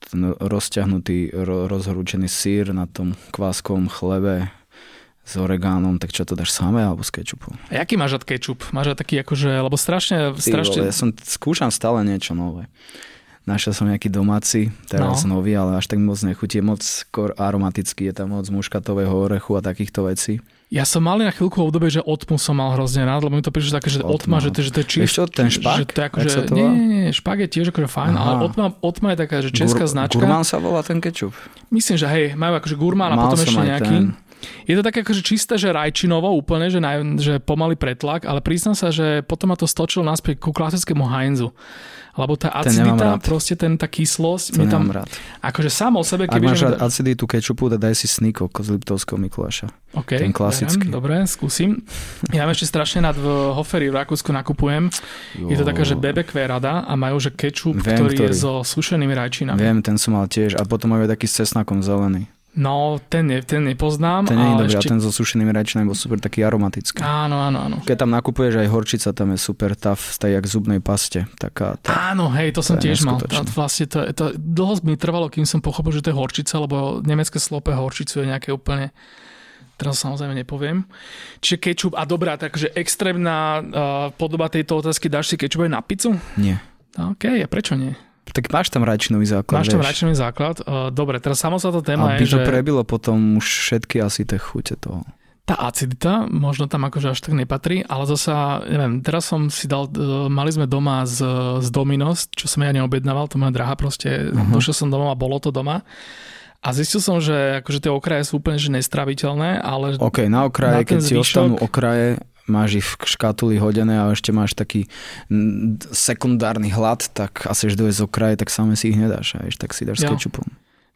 Speaker 2: ten rozťahnutý, ro, rozhorúčený sír na tom kváskovom chlebe s oregánom, tak čo to dáš samé alebo s kečupom?
Speaker 1: A jaký máš rád kečup? Máš rád taký akože, lebo strašne...
Speaker 2: Strašne... Ja som, skúšam stále niečo nové. Našiel som nejaký domáci, teraz no. nový, ale až tak moc nechutí. Je moc skôr aromatický, je tam moc muškatového orechu a takýchto vecí.
Speaker 1: Ja som mal na chvíľku obdobie, že otmu som mal hrozne rád, lebo mi to prišlo také, že otma, že to, že to je čist.
Speaker 2: Ešte ten špak?
Speaker 1: Že to je ako, že, nie, nie, nie, špak je tiež akože fajn, Aha. ale otma, otma je taká, že česká Gur, značka.
Speaker 2: Gurmán sa volá ten kečup.
Speaker 1: Myslím, že hej, majú akože gurmán a potom ešte nejaký. Ten. Je to také akože čisté, že rajčinovo úplne, že, naj, že pomaly pretlak, ale priznám sa, že potom ma to stočilo naspäť ku klasickému Heinzu lebo tá acidita, proste ten, tá kyslosť,
Speaker 2: to tam, rád.
Speaker 1: akože sám o sebe,
Speaker 2: keby... Ak máš rád aciditu kečupu, daj si snikok z Liptovského Mikuláša.
Speaker 1: OK,
Speaker 2: ten klasický.
Speaker 1: Beriem, dobre, skúsim. Ja mám ešte strašne nad v Hoferi v Rakúsku nakupujem. Jo. Je to taká, že bebek rada a majú, že kečup, ktorý, ktorý, je so sušenými rajčinami.
Speaker 2: Viem, ten som mal tiež. A potom majú taký s cesnakom zelený.
Speaker 1: No, ten, ne, ten nepoznám.
Speaker 2: Ten nie je dobrý,
Speaker 1: ešte...
Speaker 2: a ten so sušenými rajčinami bol super taký aromatický.
Speaker 1: Áno, áno, áno.
Speaker 2: Keď tam nakupuješ aj horčica, tam je super tav, stají jak zubnej paste. Taká, tá,
Speaker 1: áno, hej, to som tiež mal. Tá, vlastne to, to, dlho mi trvalo, kým som pochopil, že to je horčica, lebo nemecké slope horčicu je nejaké úplne teraz samozrejme nepoviem. Čiže kečup, a dobrá, takže extrémna uh, podoba tejto otázky, dáš si kečup aj na pizzu?
Speaker 2: Nie.
Speaker 1: OK, a prečo nie?
Speaker 2: Tak máš tam rajčinový základ.
Speaker 1: Máš tam rajčinový základ. Dobre, teraz samostatná téma
Speaker 2: Aby
Speaker 1: je,
Speaker 2: to že... prebilo potom už všetky asi tie chute toho.
Speaker 1: tá acidita možno tam akože až tak nepatrí, ale zasa, neviem, teraz som si dal, e, mali sme doma z, z Dominos, čo som ja neobjednával, to moja drahá proste, uh-huh. došiel som domov a bolo to doma. A zistil som, že akože tie okraje sú úplne že nestraviteľné, ale...
Speaker 2: OK, na okraje, na keď zvyšok... si ostanú okraje, máš ich v škatuli hodené a ešte máš taký sekundárny hlad, tak asi až z okraje, tak same si ich nedáš, a tak si dáš ja. s kečupom.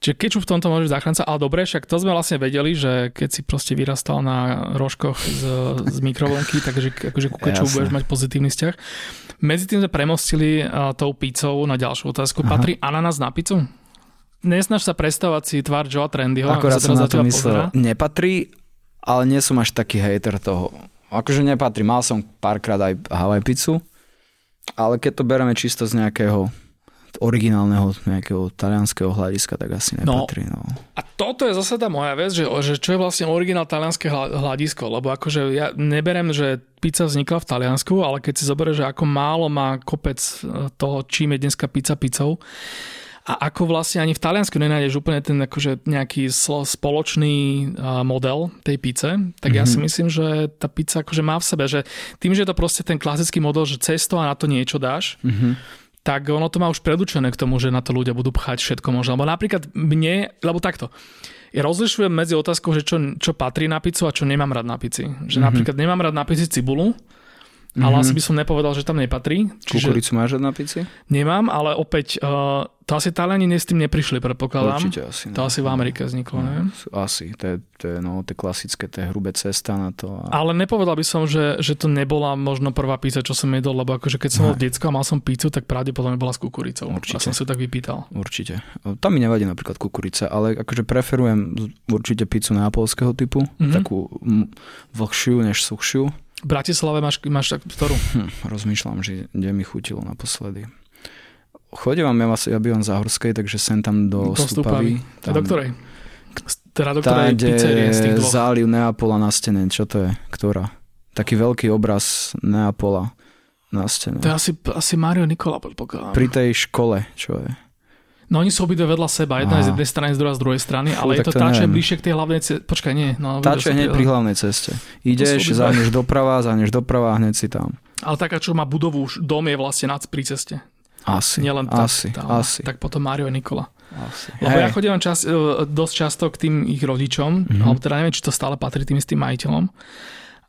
Speaker 1: Čiže kečup v tomto môže byť záchranca, ale dobre, však to sme vlastne vedeli, že keď si proste vyrastal na rožkoch z, z mikrovlnky, takže akože ku kečupu budeš mať pozitívny vzťah. Medzi tým sme premostili uh, tou pizzou na ďalšiu otázku. Aha. Patrí ananás na pizzu? Nesnaž sa predstavovať si tvár Joea Trendyho.
Speaker 2: Akorát som na to myslel. Pozera. Nepatrí, ale nie som až taký hater toho. Akože nepatrí. Mal som párkrát aj Hawaii pizzu, ale keď to bereme čisto z nejakého originálneho nejakého talianského hľadiska, tak asi nepatrí. No. no.
Speaker 1: A toto je zase tá moja vec, že, že čo je vlastne originál talianské hľadisko, lebo akože ja neberem, že pizza vznikla v Taliansku, ale keď si zoberieš, že ako málo má kopec e, toho, čím je dneska pizza pizzou, a ako vlastne ani v Taliansku nenájdeš úplne ten akože nejaký spoločný model tej pizze, tak mm-hmm. ja si mhm. myslím, že tá pizza akože má v sebe, že tým, že je to proste ten klasický model, že cesto a na to niečo dáš, mm-hmm tak ono to má už predurčené k tomu, že na to ľudia budú pchať všetko možné. Lebo napríklad mne, lebo takto, ja rozlišujem medzi otázkou, že čo, čo patrí na pizzu a čo nemám rád na pici. Že mm-hmm. napríklad nemám rád na pici cibulu, ale mm-hmm. asi by som nepovedal, že tam nepatrí.
Speaker 2: Čiže Kukuricu máš na pici?
Speaker 1: Nemám, ale opäť uh, to asi Taliani s tým neprišli, predpokladám.
Speaker 2: Určite asi.
Speaker 1: To asi v Amerike vzniklo, no,
Speaker 2: ne? Asi, to je, to je no, tie klasické, tie hrubé cesta na to.
Speaker 1: A... Ale nepovedal by som, že, že to nebola možno prvá pizza, čo som jedol, lebo akože keď som bol detsko a mal som pizzu, tak pravdepodobne bola s kukuricou. Určite. A som si tak vypýtal.
Speaker 2: Určite. Tam mi nevadí napríklad kukurica, ale akože preferujem určite pizzu neapolského typu, mm-hmm. takú vlhšiu než suchšiu
Speaker 1: v Bratislave máš, máš tak, ktorú? Hm,
Speaker 2: rozmýšľam, že kde mi chutilo naposledy. Chodím ja, ja bývam v Záhorskej, takže sem tam do, do Stupavy.
Speaker 1: Tam, do ktorej? Teda do ktorej pizzerie z tých dvoch?
Speaker 2: záliv Neapola na stene, čo to je? Ktorá? Taký veľký obraz Neapola na stene.
Speaker 1: To je asi, asi Mario Nikola, predpokladám.
Speaker 2: Pri tej škole, čo je?
Speaker 1: No oni sú obidve vedľa seba, jedna je z jednej strany, z druhej z druhej strany, Fú, ale je to, to tá, čo je bližšie k tej hlavnej ceste. Počkaj, nie. No,
Speaker 2: tá, čo je hneď pri hlavnej ceste. Ideš, zahneš doprava, zahneš doprava a hneď si tam.
Speaker 1: Ale taká, čo má budovu, dom je vlastne nad pri ceste.
Speaker 2: Asi,
Speaker 1: Nielen tá,
Speaker 2: asi,
Speaker 1: tá,
Speaker 2: asi.
Speaker 1: Tak potom Mario a Nikola.
Speaker 2: Asi.
Speaker 1: Lebo hey. ja chodím čas, e, dosť často k tým ich rodičom, mm-hmm. alebo teda neviem, či to stále patrí tým istým majiteľom.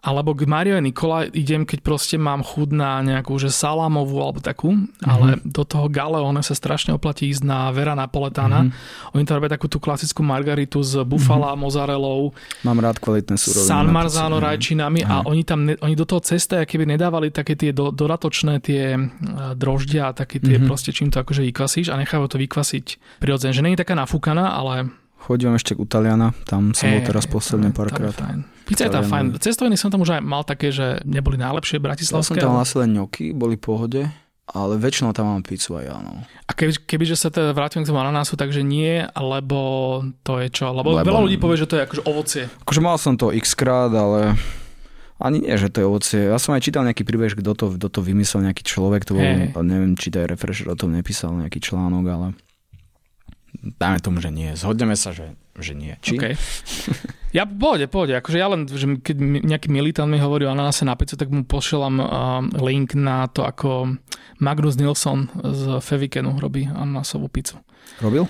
Speaker 1: Alebo k Mario Nikola idem, keď proste mám chud na nejakú že salámovú alebo takú, mm-hmm. ale do toho Galeone sa strašne oplatí ísť na Vera Napoletana. Mm-hmm. Oni tam robia takú tú klasickú margaritu s bufala, mm-hmm. mozzarellou.
Speaker 2: Mám rád kvalitné suroviny.
Speaker 1: San Marzano rajčinami a oni tam, oni do toho cesta, keby nedávali také tie do, dodatočné tie e, droždia a také tie mm-hmm. proste, čím to akože vykvasíš a nechávajú to vykvasiť prirodzene. Že nie je taká nafúkaná, ale
Speaker 2: Chodím ešte k Utaliana, tam som hey, bol teraz posledne párkrát.
Speaker 1: Pizza je tam fajn. Cestoviny som tam už aj mal také, že neboli najlepšie bratislavské.
Speaker 2: Ja som tam ale... len ňoky, boli v pohode, ale väčšinou tam mám pizzu aj ja. No.
Speaker 1: A keby, kebyže sa teda vrátim k tomu ananásu, takže nie, alebo to je čo? Lebo, lebo veľa ľudí povie, že to je akože ovocie.
Speaker 2: Akože mal som to x krát, ale ani nie, že to je ovocie. Ja som aj čítal nejaký príbeh, kto to, kto to vymyslel, nejaký človek, to bol, hey. neviem, či to je refresher o tom nepísal nejaký článok, ale dáme tomu, že nie. Zhodneme sa, že, že nie. Či?
Speaker 1: Okay. Ja pohode, pohode. Akože ja len, že keď nejaký militant mi hovorí o ananáse na pizzu, tak mu pošielam uh, link na to, ako Magnus Nilsson z Fevikenu robí ananásovú pizzu.
Speaker 2: Robil?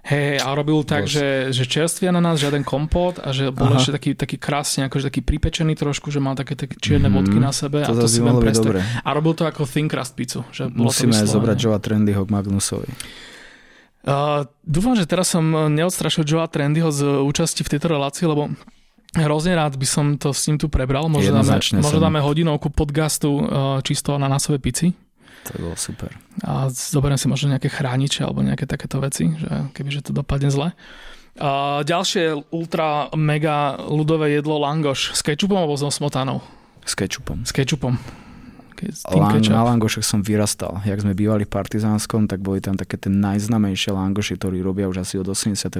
Speaker 1: Hej, a robil tak, že, že čerstvý ananás, žiaden kompot a že bol Aha. ešte taký, taký krásne, akože taký pripečený trošku, že mal také, také čierne mm, bodky na sebe.
Speaker 2: To
Speaker 1: a to
Speaker 2: si dobre.
Speaker 1: A robil to ako thin crust pizzu. Že
Speaker 2: Musíme zobrať Joa Trendyho k Magnusovi.
Speaker 1: Uh, dúfam, že teraz som neodstrašil Joea Trendyho z účasti v tejto relácii, lebo hrozne rád by som to s ním tu prebral. Možno dáme, možno dáme hodinovku podcastu uh, čisto na násové pici.
Speaker 2: To by bolo super.
Speaker 1: A zoberiem si možno nejaké chrániče alebo nejaké takéto veci, že kebyže to dopadne zle. Uh, ďalšie ultra mega ľudové jedlo langoš s kečupom alebo so smotanou?
Speaker 2: S kečupom.
Speaker 1: S kečupom.
Speaker 2: Lang, na Langošech som vyrastal. Jak sme bývali v Partizánskom, tak boli tam také tie najznamejšie Langoši, ktorí robia už asi od 89.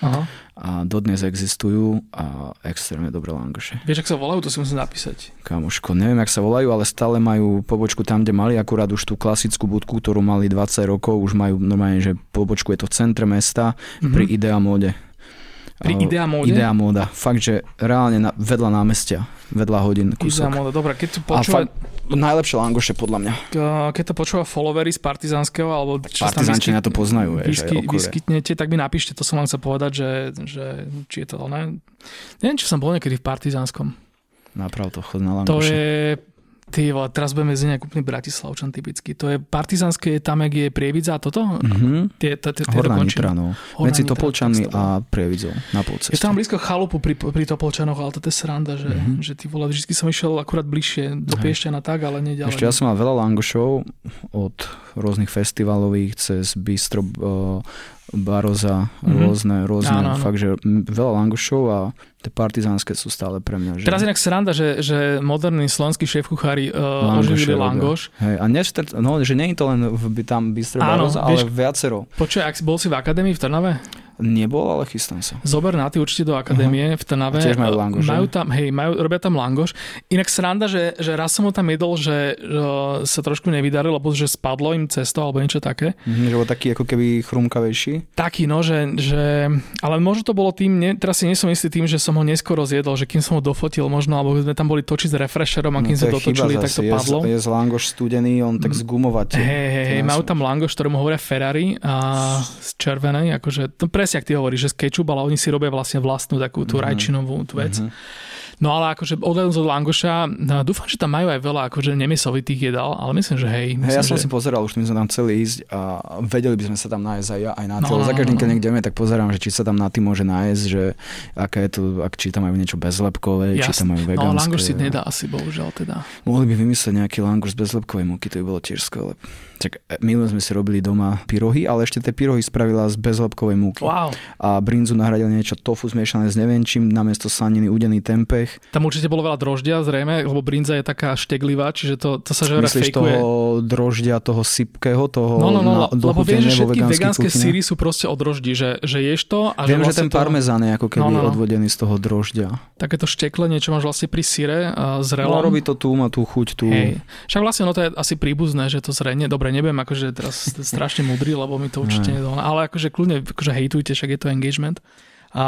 Speaker 2: Aha. A dodnes existujú a extrémne dobré Langoše.
Speaker 1: Vieš, ak sa volajú, to si musím napísať.
Speaker 2: Kamoško, neviem, ak sa volajú, ale stále majú pobočku tam, kde mali akurát už tú klasickú budku, ktorú mali 20 rokov, už majú normálne, že pobočku je to v centre mesta mm-hmm. pri Idea Mode
Speaker 1: Pri
Speaker 2: A-
Speaker 1: Idea Móde?
Speaker 2: Idea móda. Fakt, že reálne na, vedľa námestia, vedľa hodín
Speaker 1: Idea
Speaker 2: kúsok.
Speaker 1: Móda, dobre, keď
Speaker 2: A
Speaker 1: počúva,
Speaker 2: fakt, najlepšie langoše podľa mňa.
Speaker 1: keď to počúva followery z Partizánskeho, alebo čo
Speaker 2: Partizančania
Speaker 1: vyskyt-
Speaker 2: to poznajú, aj
Speaker 1: vysky,
Speaker 2: okolie.
Speaker 1: vyskytnete, tak mi napíšte, to som vám chcel povedať, že, že či je to ne? Neviem, či som bol niekedy v Partizánskom.
Speaker 2: Naprav to, chod na
Speaker 1: To
Speaker 2: langoše.
Speaker 1: je, ty vole, teraz budeme znieť ako úplný Bratislavčan typicky. To je Partizánske, je tam, je Prievidza a toto?
Speaker 2: Mhm.
Speaker 1: Tie, tie, tie, tie
Speaker 2: Horná. Nitra, no.
Speaker 1: Horná
Speaker 2: Medzi
Speaker 1: Nitra,
Speaker 2: Topolčanmi a Prievidzou na polceste.
Speaker 1: Je tam blízko chalupu pri, pri Topolčanoch, ale to je sranda, že,
Speaker 2: Mhm.
Speaker 1: mm-hmm. že ty vole, vždy som išiel akurát bližšie do Piešťana tak, ale nie ďalej.
Speaker 2: Ešte ja som mal veľa langošov od rôznych festivalových cez Bistro uh, Baroza,
Speaker 1: Mhm.
Speaker 2: rôzne, rôzne,
Speaker 1: Áno, áno.
Speaker 2: fakt, že veľa langošov a tie partizánske sú stále pre mňa. Že...
Speaker 1: Teraz inak sranda, že, že moderní slovenskí šéf-kuchári uh, oživili langoš.
Speaker 2: Hej, a nestret, no, že nie je to len v, tam Bistro
Speaker 1: Áno,
Speaker 2: Baroza,
Speaker 1: vieš-
Speaker 2: ale viacero.
Speaker 1: Počuj, ak bol si v akadémii v Trnave?
Speaker 2: Nebol, ale chystám sa.
Speaker 1: Zober na ty určite do akadémie v Trnave.
Speaker 2: A tiež majú langoš,
Speaker 1: Majú tam, hej, majú, robia tam langoš. Inak sranda, že, že raz som ho tam jedol, že, že sa trošku nevydarilo, lebo že spadlo im cesto alebo niečo také.
Speaker 2: Mhm, že bol taký ako keby chrumkavejší.
Speaker 1: Taký, no, že, že ale možno to bolo tým, ne, teraz si nie som istý tým, že som ho neskoro zjedol, že kým som ho dofotil možno, alebo sme tam boli točiť s refresherom a kým
Speaker 2: No,
Speaker 1: sme
Speaker 2: je
Speaker 1: dotočili, tak to
Speaker 2: zase.
Speaker 1: padlo.
Speaker 2: Je, je z langoš studený, on tak zgumovate.
Speaker 1: Hej, hej, hej, majú tam langoš, ktorému hovoria Ferrari a z červenej, akože, to presne, ak ty hovoríš, že z kečup, ale oni si robia vlastne vlastnú takú tú
Speaker 2: Mhm.
Speaker 1: rajčinovú tú vec.
Speaker 2: Mhm.
Speaker 1: No ale akože odhľadnúť od langoša, no, dúfam, že tam majú aj veľa akože nemesovitých jedál, ale myslím, že hej. Myslím,
Speaker 2: Hej, ja som
Speaker 1: že...
Speaker 2: si pozeral, už my sme tam chceli ísť a vedeli by sme sa tam nájsť aj ja, aj na
Speaker 1: No,
Speaker 2: no,
Speaker 1: no,
Speaker 2: Za každým,
Speaker 1: no,
Speaker 2: keď
Speaker 1: no.
Speaker 2: niekde ideme, tak pozerám, že či sa tam na tým môže nájsť, že aká je to, ak, či tam majú niečo bezlepkové, či tam majú
Speaker 1: No
Speaker 2: vegánske.
Speaker 1: langoš si nedá asi, bohužiaľ teda.
Speaker 2: Mohli by vymyslieť nejaký langoš z bezlepkovej múky, to by bolo tiež skvelé. Tak minule sme si robili doma pyrohy, ale ešte tie pyrohy spravila z bezlepkovej múky.
Speaker 1: Wow.
Speaker 2: A brinzu nahradil niečo tofu zmiešané s neviem čím, namiesto slaniny udený tempeh.
Speaker 1: Tam určite bolo veľa droždia, zrejme, lebo brinza je taká šteglivá, čiže to, to sa že
Speaker 2: Myslíš
Speaker 1: fejkuje.
Speaker 2: toho droždia, toho sypkého, toho
Speaker 1: No, no, no,
Speaker 2: na,
Speaker 1: lebo vieš, že všetky vegánske síry sú proste od droždí, že, že ješ to a
Speaker 2: Viem,
Speaker 1: že
Speaker 2: že
Speaker 1: vlastne
Speaker 2: ten parmezán je ako keby
Speaker 1: No, no, no.
Speaker 2: odvodený z toho droždia.
Speaker 1: takéto štekle, niečo máš vlastne pri syre uh,
Speaker 2: No,
Speaker 1: zrelom.
Speaker 2: robí to tu, má tú chuť tu.
Speaker 1: Hej. Však vlastne no to je asi príbuzné, že to zrejme, dobre, nebudem akože teraz strašne mudrý, lebo mi to určite nedá. Ale akože kľudne akože hejtujte, však je to engagement. A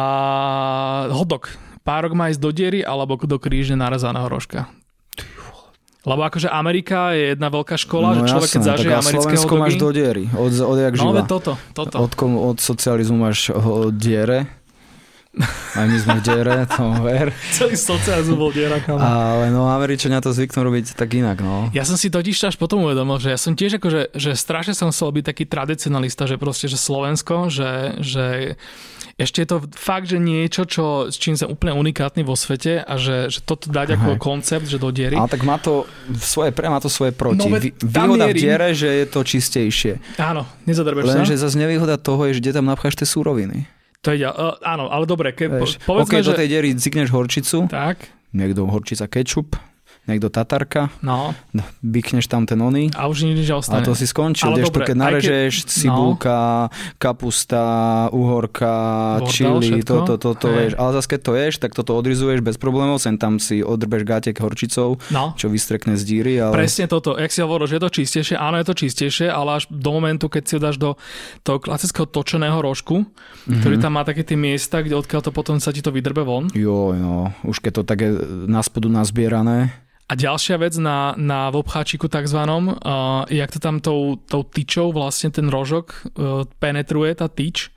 Speaker 1: hodok. Párok má ísť do diery alebo do krížne narezaného rožka. Lebo akože Amerika je jedna veľká škola, že človek keď
Speaker 2: jasné,
Speaker 1: zažije
Speaker 2: tak a
Speaker 1: americké
Speaker 2: Slovensko máš do diery, od, od jak
Speaker 1: No
Speaker 2: živa.
Speaker 1: toto, toto.
Speaker 2: Od, kom, od socializmu máš diere. Aj my sme v diere, to ver.
Speaker 1: Celý socializmus bol diera, kamo.
Speaker 2: Ale no, Američania to zvyknú robiť tak inak, no.
Speaker 1: Ja som si totiž až potom uvedomil, že ja som tiež akože, že strašne som chcel byť taký tradicionalista, že proste, že Slovensko, že, že ešte je to fakt, že niečo, čo, s čím sme úplne unikátny vo svete a že, že toto dať ako
Speaker 2: Hej.
Speaker 1: koncept, že do diery.
Speaker 2: Ale tak má to svoje pre, má to svoje proti.
Speaker 1: No,
Speaker 2: Vy- Výhoda v diere, že je to čistejšie.
Speaker 1: Áno, nezadrbeš sa.
Speaker 2: Lenže zase nevýhoda toho je, že kde tam napcháš tie súroviny.
Speaker 1: To je, uh, áno, ale dobre, ke, po,
Speaker 2: Vieš,
Speaker 1: povedzme,
Speaker 2: ok,
Speaker 1: že...
Speaker 2: do tej diery cykneš horčicu,
Speaker 1: Tak,
Speaker 2: niekto horčica kečup, niekto tatarka,
Speaker 1: no,
Speaker 2: bykneš tam ten oný
Speaker 1: a už nič
Speaker 2: a
Speaker 1: neostane.
Speaker 2: to si skončil.
Speaker 1: Ale dobre,
Speaker 2: keď
Speaker 1: aj
Speaker 2: narežeš
Speaker 1: keď- no.
Speaker 2: cibulka, kapusta, uhorka,
Speaker 1: Bordel,
Speaker 2: čili, toto, toto,
Speaker 1: Hej.
Speaker 2: vieš. Ale zase keď to ješ, tak toto odrizuješ bez problémov, sem tam si odrbeš gátek horčicou,
Speaker 1: No.
Speaker 2: čo vystrekne z díry, ale...
Speaker 1: Presne toto, jak si hovoril, že je to čistejšie, áno, je to čistejšie, ale až do momentu, keď si ho dáš do toho klasického točeného rožku, mm-hmm. ktorý tam má také tie miesta, kde odkiaľ to potom sa ti to vydrbe von.
Speaker 2: Jo, no, už keď to také na spodu nazbierané,
Speaker 1: A ďalšia vec na, na vobcháčiku takzvanom, uh, jak to tam tou, tou tyčou vlastne ten rožok uh, penetruje, tá tyč,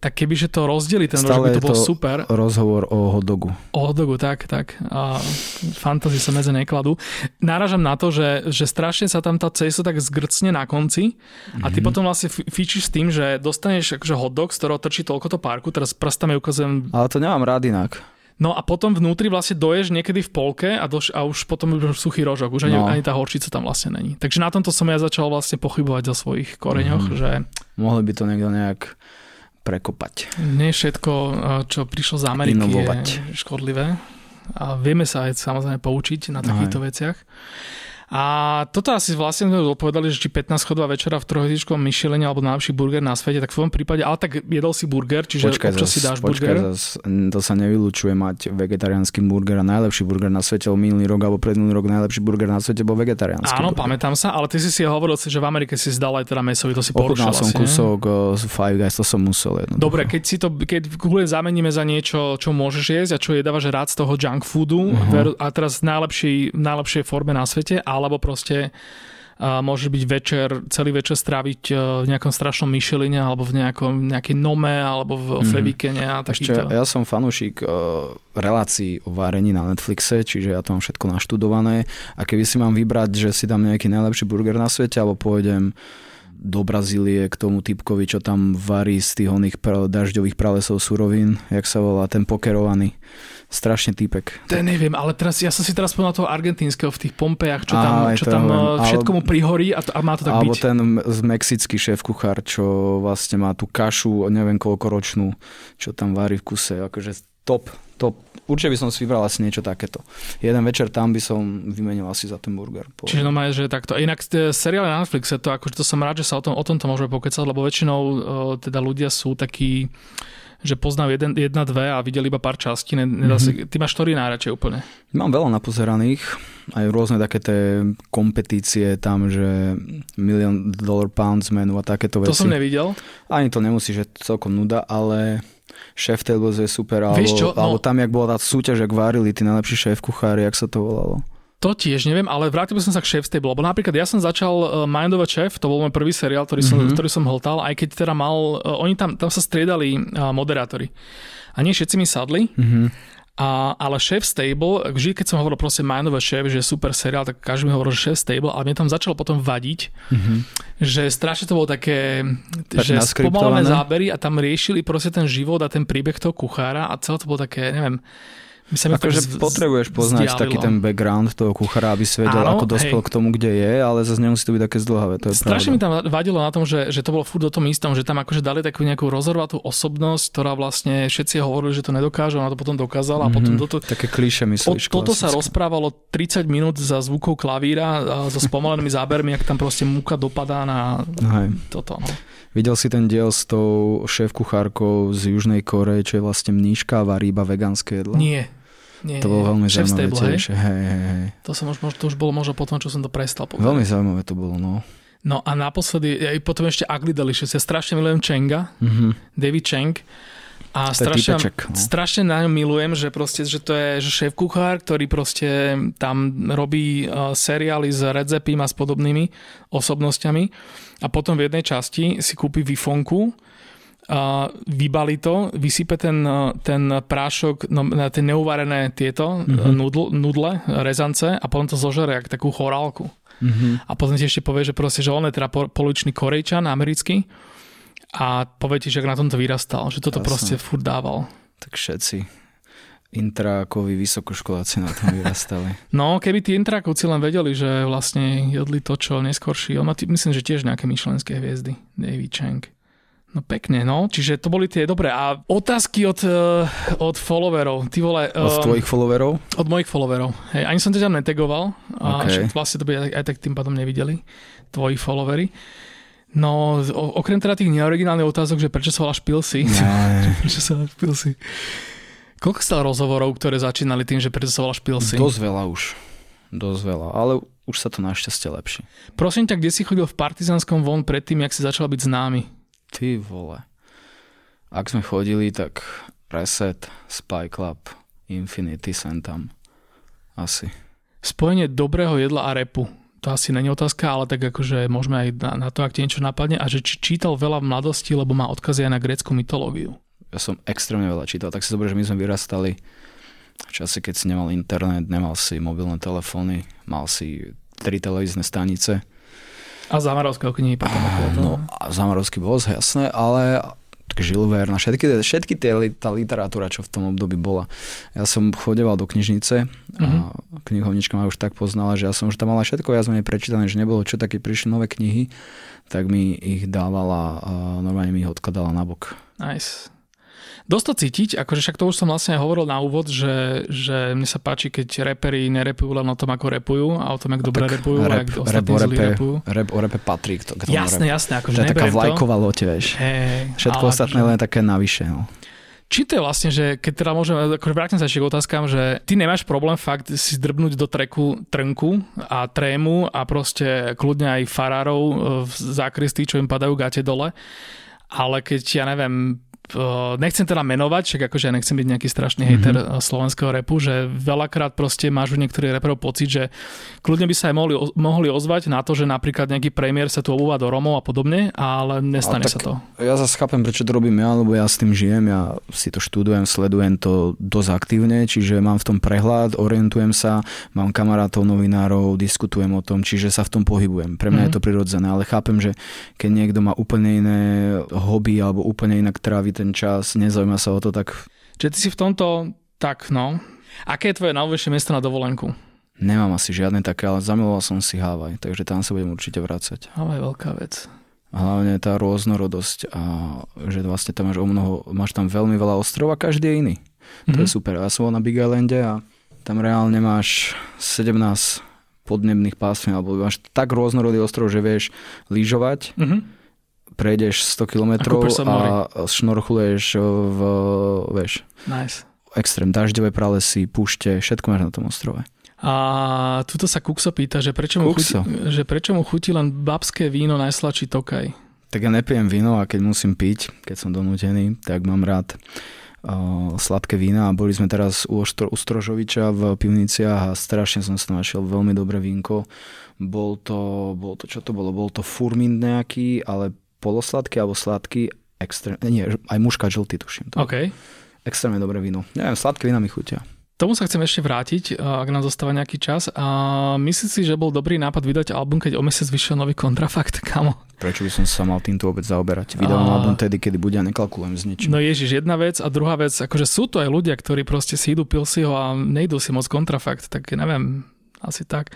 Speaker 1: tak kebyže to rozdelí ten rožok, by
Speaker 2: Stále
Speaker 1: to
Speaker 2: je
Speaker 1: bol
Speaker 2: to-
Speaker 1: super.
Speaker 2: rozhovor o hotdogu.
Speaker 1: O hotdogu, tak, tak. A fantasy sa medze nekladú. Náražam na to, že, že strašne sa tam tá cesto tak zgrcne na konci a ty potom vlastne fičíš s tým, že dostaneš akože hotdog, z ktorého trčí toľko to párku, teraz prstami ukazujem
Speaker 2: Ale to nemám rád inak.
Speaker 1: No a potom vnútri vlastne doješ niekedy v polke a, doš, a už potom už suchý rožok, už ani,
Speaker 2: No.
Speaker 1: ani tá horčica tam vlastne není. Takže na tomto som ja začal vlastne pochybovať o svojich koreňoch, mm. že
Speaker 2: Mohli by to niekto nejak prekopať.
Speaker 1: nie všetko, eh, čo prišlo z Ameriky
Speaker 2: Inovovať.
Speaker 1: je škodlivé. A vieme sa aj samozrejme poučiť na takýchto
Speaker 2: Aj.
Speaker 1: veciach. A toto asi vlastne sme odpovedali, že či 15 chodová večera v trojhviezdičkovom Michelin alebo najlepší burger na svete, tak v tvojom prípade, ale tak jedol si burger, čiže počkaj občas zas, si dáš počkaj burger.
Speaker 2: Zas, to sa nevylučuje mať vegetariánsky burger a najlepší burger na svete minulý rok alebo predminulý rok najlepší burger na svete bol vegetariánsky.
Speaker 1: Áno,
Speaker 2: burger.
Speaker 1: pamätám sa, ale ty si si hovoril, že v Amerike si zdal aj teda mesový, to si porušil.
Speaker 2: som kúsok z Five Guys, to som musel
Speaker 1: jednoducho. Dobre, keď si to, keď zameníme za niečo, čo môžeš jesť a čo jedávaš rád z toho junk foodu uh-huh. a teraz v najlepšej, najlepšej forme na svete, alebo proste a môže byť večer, celý večer stráviť e, v nejakom strašnom myšeline alebo v nejakom, nejakej nome alebo v mm-hmm. Fevikene a takýto.
Speaker 2: Ešte, ja som fanúšik uh, relácií o várení na Netflixe, čiže ja to mám všetko naštudované a keby si mám vybrať, že si dám nejaký najlepší burger na svete alebo pôjdem do Brazílie k tomu typkovi, čo tam varí z tých oných dažďových pralesov surovín, jak sa volá, ten pokerovaný. Strašne typek.
Speaker 1: To neviem, ale teraz, ja som si teraz povedal toho argentínskeho v tých Pompejach, čo tam, Aha, čo tam eh, všetko mu prihorí a, to, a má to tak
Speaker 2: alebo
Speaker 1: byť.
Speaker 2: ten z mexický šéf kuchár, čo vlastne má tú kašu, neviem koľko ročnú, čo tam varí v kuse. Akože top, top. Určite by som si vybral asi niečo takéto. Jeden večer tam by som vymenil asi za ten burger.
Speaker 1: Po... Čiže no že takto. Inak seriály na Netflixe, to, akože to som rád, že sa o, tom, o tomto môžeme pokecať, lebo väčšinou o, teda ľudia sú takí že jeden, jedna, dve a videli iba pár častí. Nedá mm-hmm. si, ty máš ktorý najradšej úplne?
Speaker 2: Mám veľa napozeraných, aj rôzne také tie kompetície tam, že Million Dollar Pounds menu a takéto veci.
Speaker 1: To som nevidel.
Speaker 2: Ani to nemusí, že celkom nuda, ale Chef Tables je super, alebo, čo? No. alebo tam, jak bola tá súťaž, jak varili tí najlepší šéf kuchári, jak sa to volalo.
Speaker 1: To tiež neviem, ale vrátil by som sa k Chef's Table, lebo napríklad ja som začal uh, Mind of a Chef, to bol môj prvý seriál, ktorý som, mm-hmm. ktorý som hltal, aj keď teda mal, uh, oni tam, tam sa striedali uh, moderátori. A nie všetci mi sadli, mm-hmm. A, ale Chef Stable, vždy keď som hovoril proste Mind of a Chef, že je super seriál, tak každý mi hovoril, že Chef Stable, ale mne tam začalo potom vadiť, mm-hmm. že strašne to bolo také, tak že spomalené zábery a tam riešili proste ten život a ten príbeh toho kuchára a celé to bolo také, neviem,
Speaker 2: ako, že potrebuješ poznať zdiavilo. taký ten background toho kuchára, aby si vedel, Áno, ako dospel hej. k tomu, kde je, ale zase nemusí to byť také zdlhavé. To je
Speaker 1: Strašne
Speaker 2: pravda.
Speaker 1: mi tam vadilo na tom, že, že to bolo furt o tom istom, že tam akože dali takú nejakú rozhorvatú osobnosť, ktorá vlastne všetci hovorili, že to nedokáže, ona to potom dokázala mm-hmm. a potom toto...
Speaker 2: Také klíše myslíš.
Speaker 1: O, toto sa rozprávalo 30 minút za zvukov klavíra so spomalenými zábermi, ak tam proste múka dopadá na hej. toto. No.
Speaker 2: Videl si ten diel s tou šéf kuchárkou z Južnej Koreje, čo je vlastne mníška a varí iba vegánske jedlo?
Speaker 1: Nie,
Speaker 2: nie, to bolo veľmi zaujímavé
Speaker 1: stable,
Speaker 2: tiež. Hej, hej, hej.
Speaker 1: To, som už, to už bolo možno potom, čo som to prestal
Speaker 2: povedať. Veľmi zaujímavé to bolo, no.
Speaker 1: No a naposledy, ja potom ešte Ugly Delicious. Ja strašne milujem Chenga, mm-hmm. David Cheng. A strašne, typeček, no. strašne na ňom milujem, že proste, že to je že šéf kuchár, ktorý proste tam robí uh, seriály s Redzepím a s podobnými osobnosťami a potom v jednej časti si kúpi vifonku vybali to, vysype ten, ten prášok no, na tie neuvarené tieto mm-hmm. nudl, nudle, rezance a potom to zožere jak takú chorálku. Mm-hmm. A potom ti ešte povie, že proste, že on je teda poličný korejčan americký a povie ti, že na tomto vyrastal, že toto Jasne. proste furt dával.
Speaker 2: Tak všetci intrákovi vysokoškoláci na tom vyrastali.
Speaker 1: No, keby tí intrákovci len vedeli, že vlastne jedli to, čo neskorší. On má, myslím, že tiež nejaké myšlenské hviezdy. David Chang. No pekne, no. Čiže to boli tie dobré. A otázky od, uh, od followerov. Ty vole,
Speaker 2: od tvojich followerov?
Speaker 1: Od mojich followerov. Hej, ani som to tam netegoval. Okay. A vlastne to by aj, aj tak tým pádom nevideli. Tvoji followery. No, okrem teda tých neoriginálnych otázok, že prečo sa voláš Pilsy? prečo sa voláš Pilsy? Koľko stalo rozhovorov, ktoré začínali tým, že prečo sa voláš Pilsy?
Speaker 2: Dosť veľa už. Dosť veľa. Ale už sa to našťastie lepší.
Speaker 1: Prosím ťa, kde si chodil v Partizánskom von predtým, jak si začal byť známy?
Speaker 2: Ty vole. Ak sme chodili, tak Reset, Spy Club, Infinity sem tam. Asi.
Speaker 1: Spojenie dobrého jedla a repu. To asi není otázka, ale tak akože môžeme aj na, na to, ak ti niečo napadne. A že či čítal veľa v mladosti, lebo má odkazy aj na grécku mytológiu.
Speaker 2: Ja som extrémne veľa čítal. Tak si dobre, že my sme vyrastali v čase, keď si nemal internet, nemal si mobilné telefóny, mal si tri televízne stanice
Speaker 1: a Zamarovského knihy potom.
Speaker 2: No, a Zamarovský bol jasné, ale Žil Verne, všetky, všetky tie, tá literatúra, čo v tom období bola. Ja som chodeval do knižnice a uh-huh. knihovnička ma už tak poznala, že ja som už tam mala všetko ja menej prečítané, že nebolo čo, také prišli nové knihy, tak mi ich dávala normálne mi ich odkladala na bok.
Speaker 1: Nice. Dosť to cítiť, akože však to už som vlastne hovoril na úvod, že, že mne sa páči, keď repery nerepujú len o tom, ako repujú a o tom, ako dobre repujú
Speaker 2: rap,
Speaker 1: a ako
Speaker 2: rap, o repe,
Speaker 1: repujú.
Speaker 2: rap o repe patrí k, to, k tomu
Speaker 1: Jasné,
Speaker 2: rapu.
Speaker 1: jasné, akože
Speaker 2: To je taká vlajková loď, vieš.
Speaker 1: Hej,
Speaker 2: Všetko ostatné
Speaker 1: akože-
Speaker 2: len také navyše. No.
Speaker 1: Či to je vlastne, že keď teda môžem, akože vrátim sa ešte k otázkam, že ty nemáš problém fakt si zdrbnúť do treku trnku a trému a proste kľudne aj farárov e, v zákristí, čo im padajú gate dole, ale keď ja neviem, nechcem teda menovať, však akože ja nechcem byť nejaký strašný hejter mm-hmm. slovenského repu, že veľakrát proste máš u niektorých reperov pocit, že kľudne by sa aj mohli, mohli ozvať na to, že napríklad nejaký premiér sa tu obúva do Romov a podobne, ale nestane
Speaker 2: Ale
Speaker 1: sa to.
Speaker 2: Ja zase chápem, prečo to robím ja, lebo ja s tým žijem, ja si to študujem, sledujem to dosť aktívne, čiže mám v tom prehľad, orientujem sa, mám kamarátov, novinárov, diskutujem o tom, čiže sa v tom pohybujem. Pre mňa mm-hmm. je to prirodzené, ale chápem, že keď niekto má úplne iné hobby alebo úplne inak trávi ten čas, nezaujíma sa o to, tak
Speaker 1: Čiže ty si v tomto tak, no. Aké je tvoje najľúbejšie miesto na dovolenku?
Speaker 2: nemám asi žiadne také, ale zamiloval som si Havaj, takže tam sa budem určite vrácať.
Speaker 1: Ale je veľká vec.
Speaker 2: Hlavne tá rôznorodosť a že vlastne tam máš o mnoho, máš tam veľmi veľa ostrov a každý je iný. Mm-hmm. To je super. Ja som bol na Big Islande a tam reálne máš 17 podnebných pásmien, alebo máš tak rôznorodý ostrov, že vieš lyžovať,
Speaker 1: Mhm.
Speaker 2: Prejdeš 100 km
Speaker 1: mori.
Speaker 2: a šnorchuluješ v, vieš,
Speaker 1: Nice.
Speaker 2: extrém dažďové pralesy, púšte, všetko máš na tom ostrove.
Speaker 1: A tuto sa Kukso pýta, že prečo, mu chutí,
Speaker 2: Kukso.
Speaker 1: že prečo mu chutí len babské víno najsladší tokaj.
Speaker 2: Tak ja nepijem víno a keď musím piť, keď som donútený, tak mám rád uh, sladké vína a boli sme teraz u, Oštro, u Strožoviča v pivniciach a strašne som sa našiel veľmi dobré vínko. Bol to, bol to, čo to bolo? Bol to furmint nejaký, ale polosladký alebo sladký, extrém, nie, aj muška žltý tuším. To.
Speaker 1: OK.
Speaker 2: Extrémne dobré víno. Neviem, sladké vína mi chutia.
Speaker 1: Tomu sa chcem ešte vrátiť, ak nám zostáva nejaký čas. A myslíš si, že bol dobrý nápad vydať album, keď o mesiac vyšiel nový kontrafakt, kamo?
Speaker 2: Prečo by som sa mal týmto vôbec zaoberať? Vydávam
Speaker 1: A-
Speaker 2: album tedy, kedy bude a nekalkulujem s ničím.
Speaker 1: No ježiš, jedna vec a druhá vec, akože sú to aj ľudia, ktorí proste si idú, pil si ho a nejdú si moc kontrafakt, tak neviem, asi tak.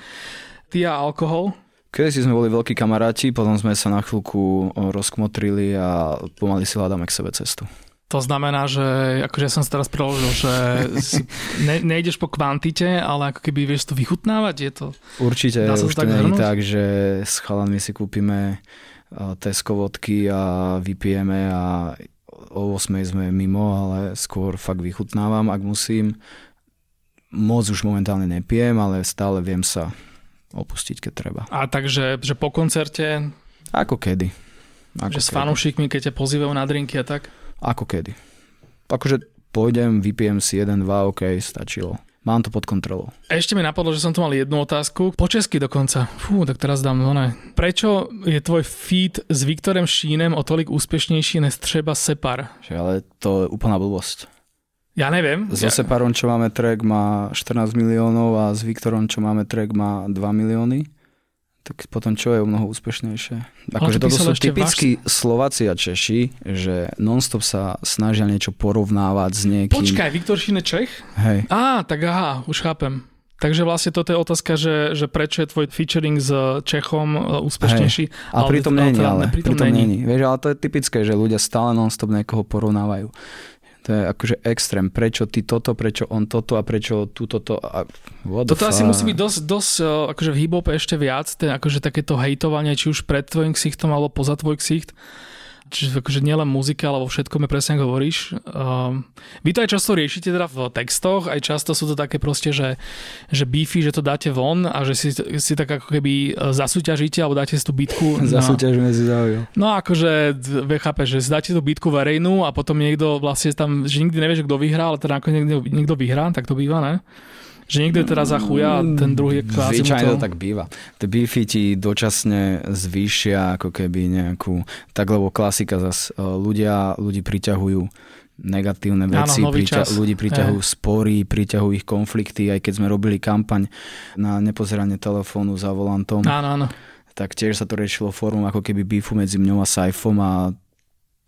Speaker 1: Ty a alkohol?
Speaker 2: Kedy si sme boli veľkí kamaráti, potom sme sa na chvíľku rozkmotrili a pomaly si hľadáme k sebe cestu.
Speaker 1: To znamená, že akože ja som si teraz preložil, že si ne, nejdeš po kvantite, ale ako keby vieš to vychutnávať, je to...
Speaker 2: Určite
Speaker 1: Dá sa to
Speaker 2: už to je
Speaker 1: zhrnúť?
Speaker 2: tak, že s chalanmi si kúpime Tesco vodky a vypijeme a o 8 sme mimo, ale skôr fakt vychutnávam, ak musím. Moc už momentálne nepijem, ale stále viem sa opustiť, keď treba.
Speaker 1: A takže že po koncerte,
Speaker 2: Ako kedy. Ako
Speaker 1: že s
Speaker 2: kedy.
Speaker 1: fanúšikmi, keď ťa pozývajú na drinky a tak?
Speaker 2: Ako kedy. Akože pôjdem, vypijem si jeden, dva, ok, stačilo. Mám to pod kontrolou.
Speaker 1: Ešte mi napadlo, že som tu mal jednu otázku. Po česky dokonca. Fú, tak teraz dám one. Prečo je tvoj feed s Viktorem Šínem o tolik úspešnejší než třeba Separ?
Speaker 2: Že, ale to je úplná blbosť.
Speaker 1: Ja neviem.
Speaker 2: So
Speaker 1: ja,
Speaker 2: Separom, čo máme track, má 14 miliónov a s Viktorom, čo máme track, má 2 milióny. Tak potom čo je o mnoho úspešnejšie? Akože
Speaker 1: to
Speaker 2: toto sú
Speaker 1: ešte
Speaker 2: typickí Slováci a Češi, že nonstop sa snažia niečo porovnávať s niekým.
Speaker 1: Počkaj, Viktor Šín je Čech?
Speaker 2: Hej.
Speaker 1: Á, tak aha, už chápem. Takže vlastne toto je otázka, že, že prečo je tvoj featuring s Čechom e, úspešnejší.
Speaker 2: A pritom není,
Speaker 1: teda
Speaker 2: ale.
Speaker 1: pritom
Speaker 2: Pritom
Speaker 1: není.
Speaker 2: není. Vieš, ale to je typické, že ľudia stále nonstop niekoho porovnávajú. To je akože extrém. Prečo ty toto, prečo on toto a prečo tu toto. A
Speaker 1: Toto asi
Speaker 2: fuck?
Speaker 1: musí byť dosť, dosť e, akože v hip ešte viac, ten, akože takéto hejtovanie, či už pred tvojim ksichtom alebo poza tvoj ksicht. Čiže akože nielen muzika, ale vo všetkom je presne ako hovoríš. Um, vy to aj často riešite teda v textoch, aj často sú to také proste, že, že beefy, že to dáte von a že si, si tak ako keby e, zasúťažíte alebo dáte si tú bitku.
Speaker 2: Zasúťažíme si záujem.
Speaker 1: No akože, chápeš, že si dáte tú bitku verejnú a potom niekto vlastne tam, že nikdy nevieš, kto vyhrá, ale teda ako niekto, niekto vyhrá, tak to býva, ne? Že niekto je teraz za chuja a ten druhý je kvázi
Speaker 2: Zvyčajne to... tak býva. Tie beefy ti dočasne zvýšia ako keby nejakú, tak lebo klasika zas, e, ľudia, ľudí priťahujú negatívne
Speaker 1: Áno,
Speaker 2: veci,
Speaker 1: nový
Speaker 2: priťa-
Speaker 1: čas.
Speaker 2: ľudí priťahujú spory, priťahujú ich konflikty, aj keď sme robili kampaň na nepozeranie telefónu za volantom,
Speaker 1: Áno, áno.
Speaker 2: tak tiež sa to riešilo formou ako keby beefu medzi mňou a Saifom a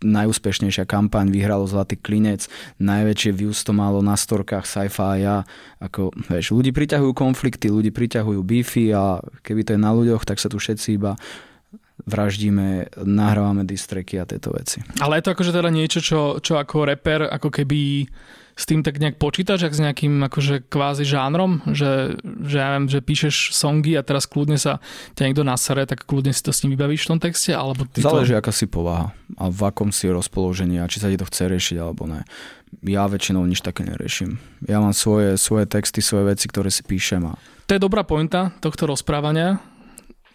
Speaker 2: najúspešnejšia kampaň vyhralo Zlatý klinec, najväčšie views to malo na storkách Saifa a ja. Ako, vieš, ľudí priťahujú konflikty, ľudí priťahujú beefy a keby to je na ľuďoch, tak sa tu všetci iba vraždíme, nahrávame distreky a tieto veci.
Speaker 1: Ale je to akože teda niečo, čo, čo ako reper ako keby s tým tak nejak počítaš, ak s nejakým akože kvázi žánrom, že, že ja viem, že píšeš songy a teraz kľudne sa ťa niekto nasere, tak kľudne si to s ním vybavíš v tom texte, alebo ty
Speaker 2: Záleží,
Speaker 1: to...
Speaker 2: aká si povaha a v akom si rozpoložení a či sa ti to chce riešiť alebo ne. Ja väčšinou nič také neriešim. Ja mám svoje, svoje texty, svoje veci, ktoré si píšem a
Speaker 1: to je dobrá pointa tohto rozprávania,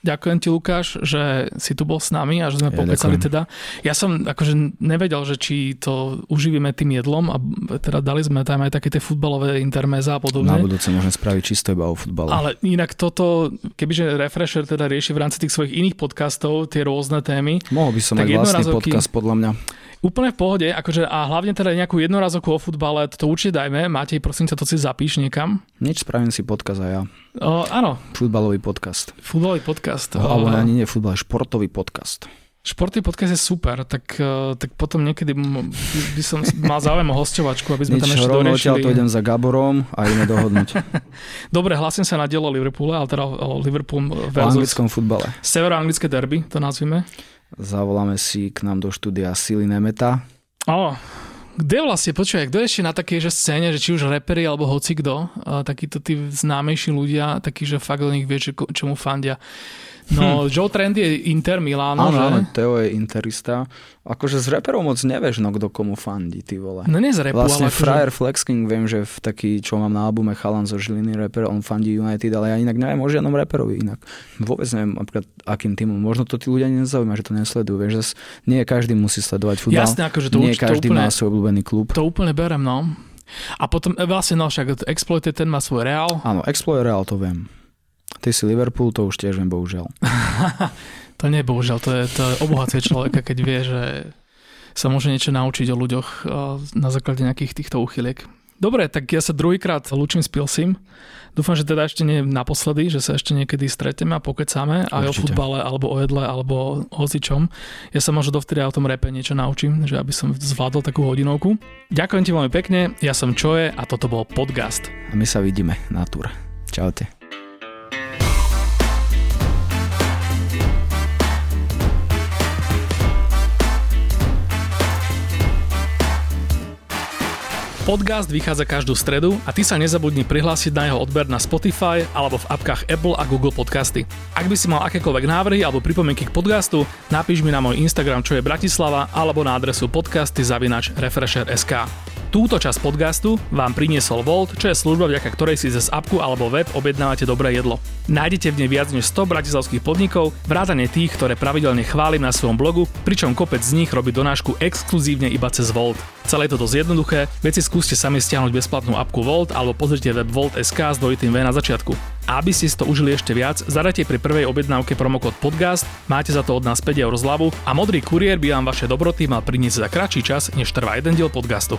Speaker 1: Ďakujem ti, Lukáš, že si tu bol s nami a že sme ja pokecali teda. Ja som akože nevedel, že či to uživíme tým jedlom a teda dali sme tam aj také tie futbalové intermeza a podobne.
Speaker 2: Na budúce môžeme spraviť čisto iba o futbale.
Speaker 1: Ale inak toto, kebyže Refresher teda rieši v rámci tých svojich iných podcastov tie rôzne témy.
Speaker 2: Mohol by som mať vlastný podcast podľa mňa.
Speaker 1: Úplne v pohode, akože a hlavne teda nejakú jednorazovku o futbale, to určite dajme. Matej, prosím ťa, to si zapíš niekam.
Speaker 2: Nič, spravím si podcast aj ja.
Speaker 1: O, áno.
Speaker 2: Futbalový podcast.
Speaker 1: Futbalový podcast.
Speaker 2: O, ale ani nie futbal, športový podcast.
Speaker 1: Športový podcast je super, tak, e, tak potom niekedy by som mal záujem o hostovačku, aby sme
Speaker 2: Nič,
Speaker 1: tam ešte doriešili.
Speaker 2: to idem za Gaborom a ideme dohodnúť.
Speaker 1: Dobre, hlasím sa na dielo Liverpoolu, ale teda o Liverpool versus...
Speaker 2: O anglickom futbale.
Speaker 1: Severoanglické derby, to nazvime.
Speaker 2: Zavoláme si k nám do štúdia Sily Nemeta.
Speaker 1: O, kde vlastne, počúvaj, kto ešte na takej že scéne, že či už repery alebo hoci kto, takíto tí známejší ľudia, takí, že fakt do nich vie, čo, čomu fandia. No, hm. Joe Trend je Inter Milano,
Speaker 2: áno,
Speaker 1: že?
Speaker 2: Áno, Teo je Interista. Akože z reperov moc nevieš, no kto komu fandí, ty vole.
Speaker 1: No nie z repu,
Speaker 2: Vlastne
Speaker 1: ale
Speaker 2: Fryer akože... Flex King, viem, že v taký, čo mám na albume Chalan zo Žiliny reper, on fandí United, ale ja inak neviem o žiadnom reperovi inak. Vôbec neviem, napríklad, akým týmom. Možno to tí ľudia nezaujíma, že to nesledujú. Vieš, zase nie každý musí sledovať futbal.
Speaker 1: Jasne, akože to
Speaker 2: nie
Speaker 1: urč,
Speaker 2: každý
Speaker 1: to úplne,
Speaker 2: má svoj obľúbený klub.
Speaker 1: To úplne berem, no. A potom e, vlastne, no však Exploited, ten má svoj Real.
Speaker 2: Áno, Exploit Real, to viem. Ty si Liverpool, to už tiež viem, bohužiaľ.
Speaker 1: to nie bohužiaľ, to, je, to obohacuje človeka, keď vie, že sa môže niečo naučiť o ľuďoch na základe nejakých týchto uchyliek. Dobre, tak ja sa druhýkrát lúčim s Pilsim. Dúfam, že teda ešte nie naposledy, že sa ešte niekedy stretneme a pokecáme aj o futbale, alebo o jedle, alebo o hocičom. Ja sa možno dovtedy o tom repe niečo naučím, že aby som zvládol takú hodinovku. Ďakujem ti veľmi pekne, ja som Čoje a toto bol podcast.
Speaker 2: A my sa vidíme na túr. Čaute.
Speaker 1: Podcast vychádza každú stredu a ty sa nezabudni prihlásiť na jeho odber na Spotify alebo v apkách Apple a Google Podcasty. Ak by si mal akékoľvek návrhy alebo pripomienky k podcastu, napíš mi na môj Instagram, čo je Bratislava, alebo na adresu podcasty zavinač refresher.sk. Túto časť podcastu vám priniesol Volt, čo je služba, vďaka ktorej si cez apku alebo web objednávate dobré jedlo. Nájdete v nej viac než 100 bratislavských podnikov, vrátane tých, ktoré pravidelne chválim na svojom blogu, pričom kopec z nich robí donášku exkluzívne iba cez Volt. Celé je to dosť jednoduché, veci skúste sami stiahnuť bezplatnú apku Volt alebo pozrite web Volt.sk s dvojitým V na začiatku. A aby ste si to užili ešte viac, zadajte pri prvej objednávke promokód podcast, máte za to od nás 5 eur zľavu a modrý kuriér by vám vaše dobroty mal priniesť za kratší čas, než trvá jeden diel podcastu.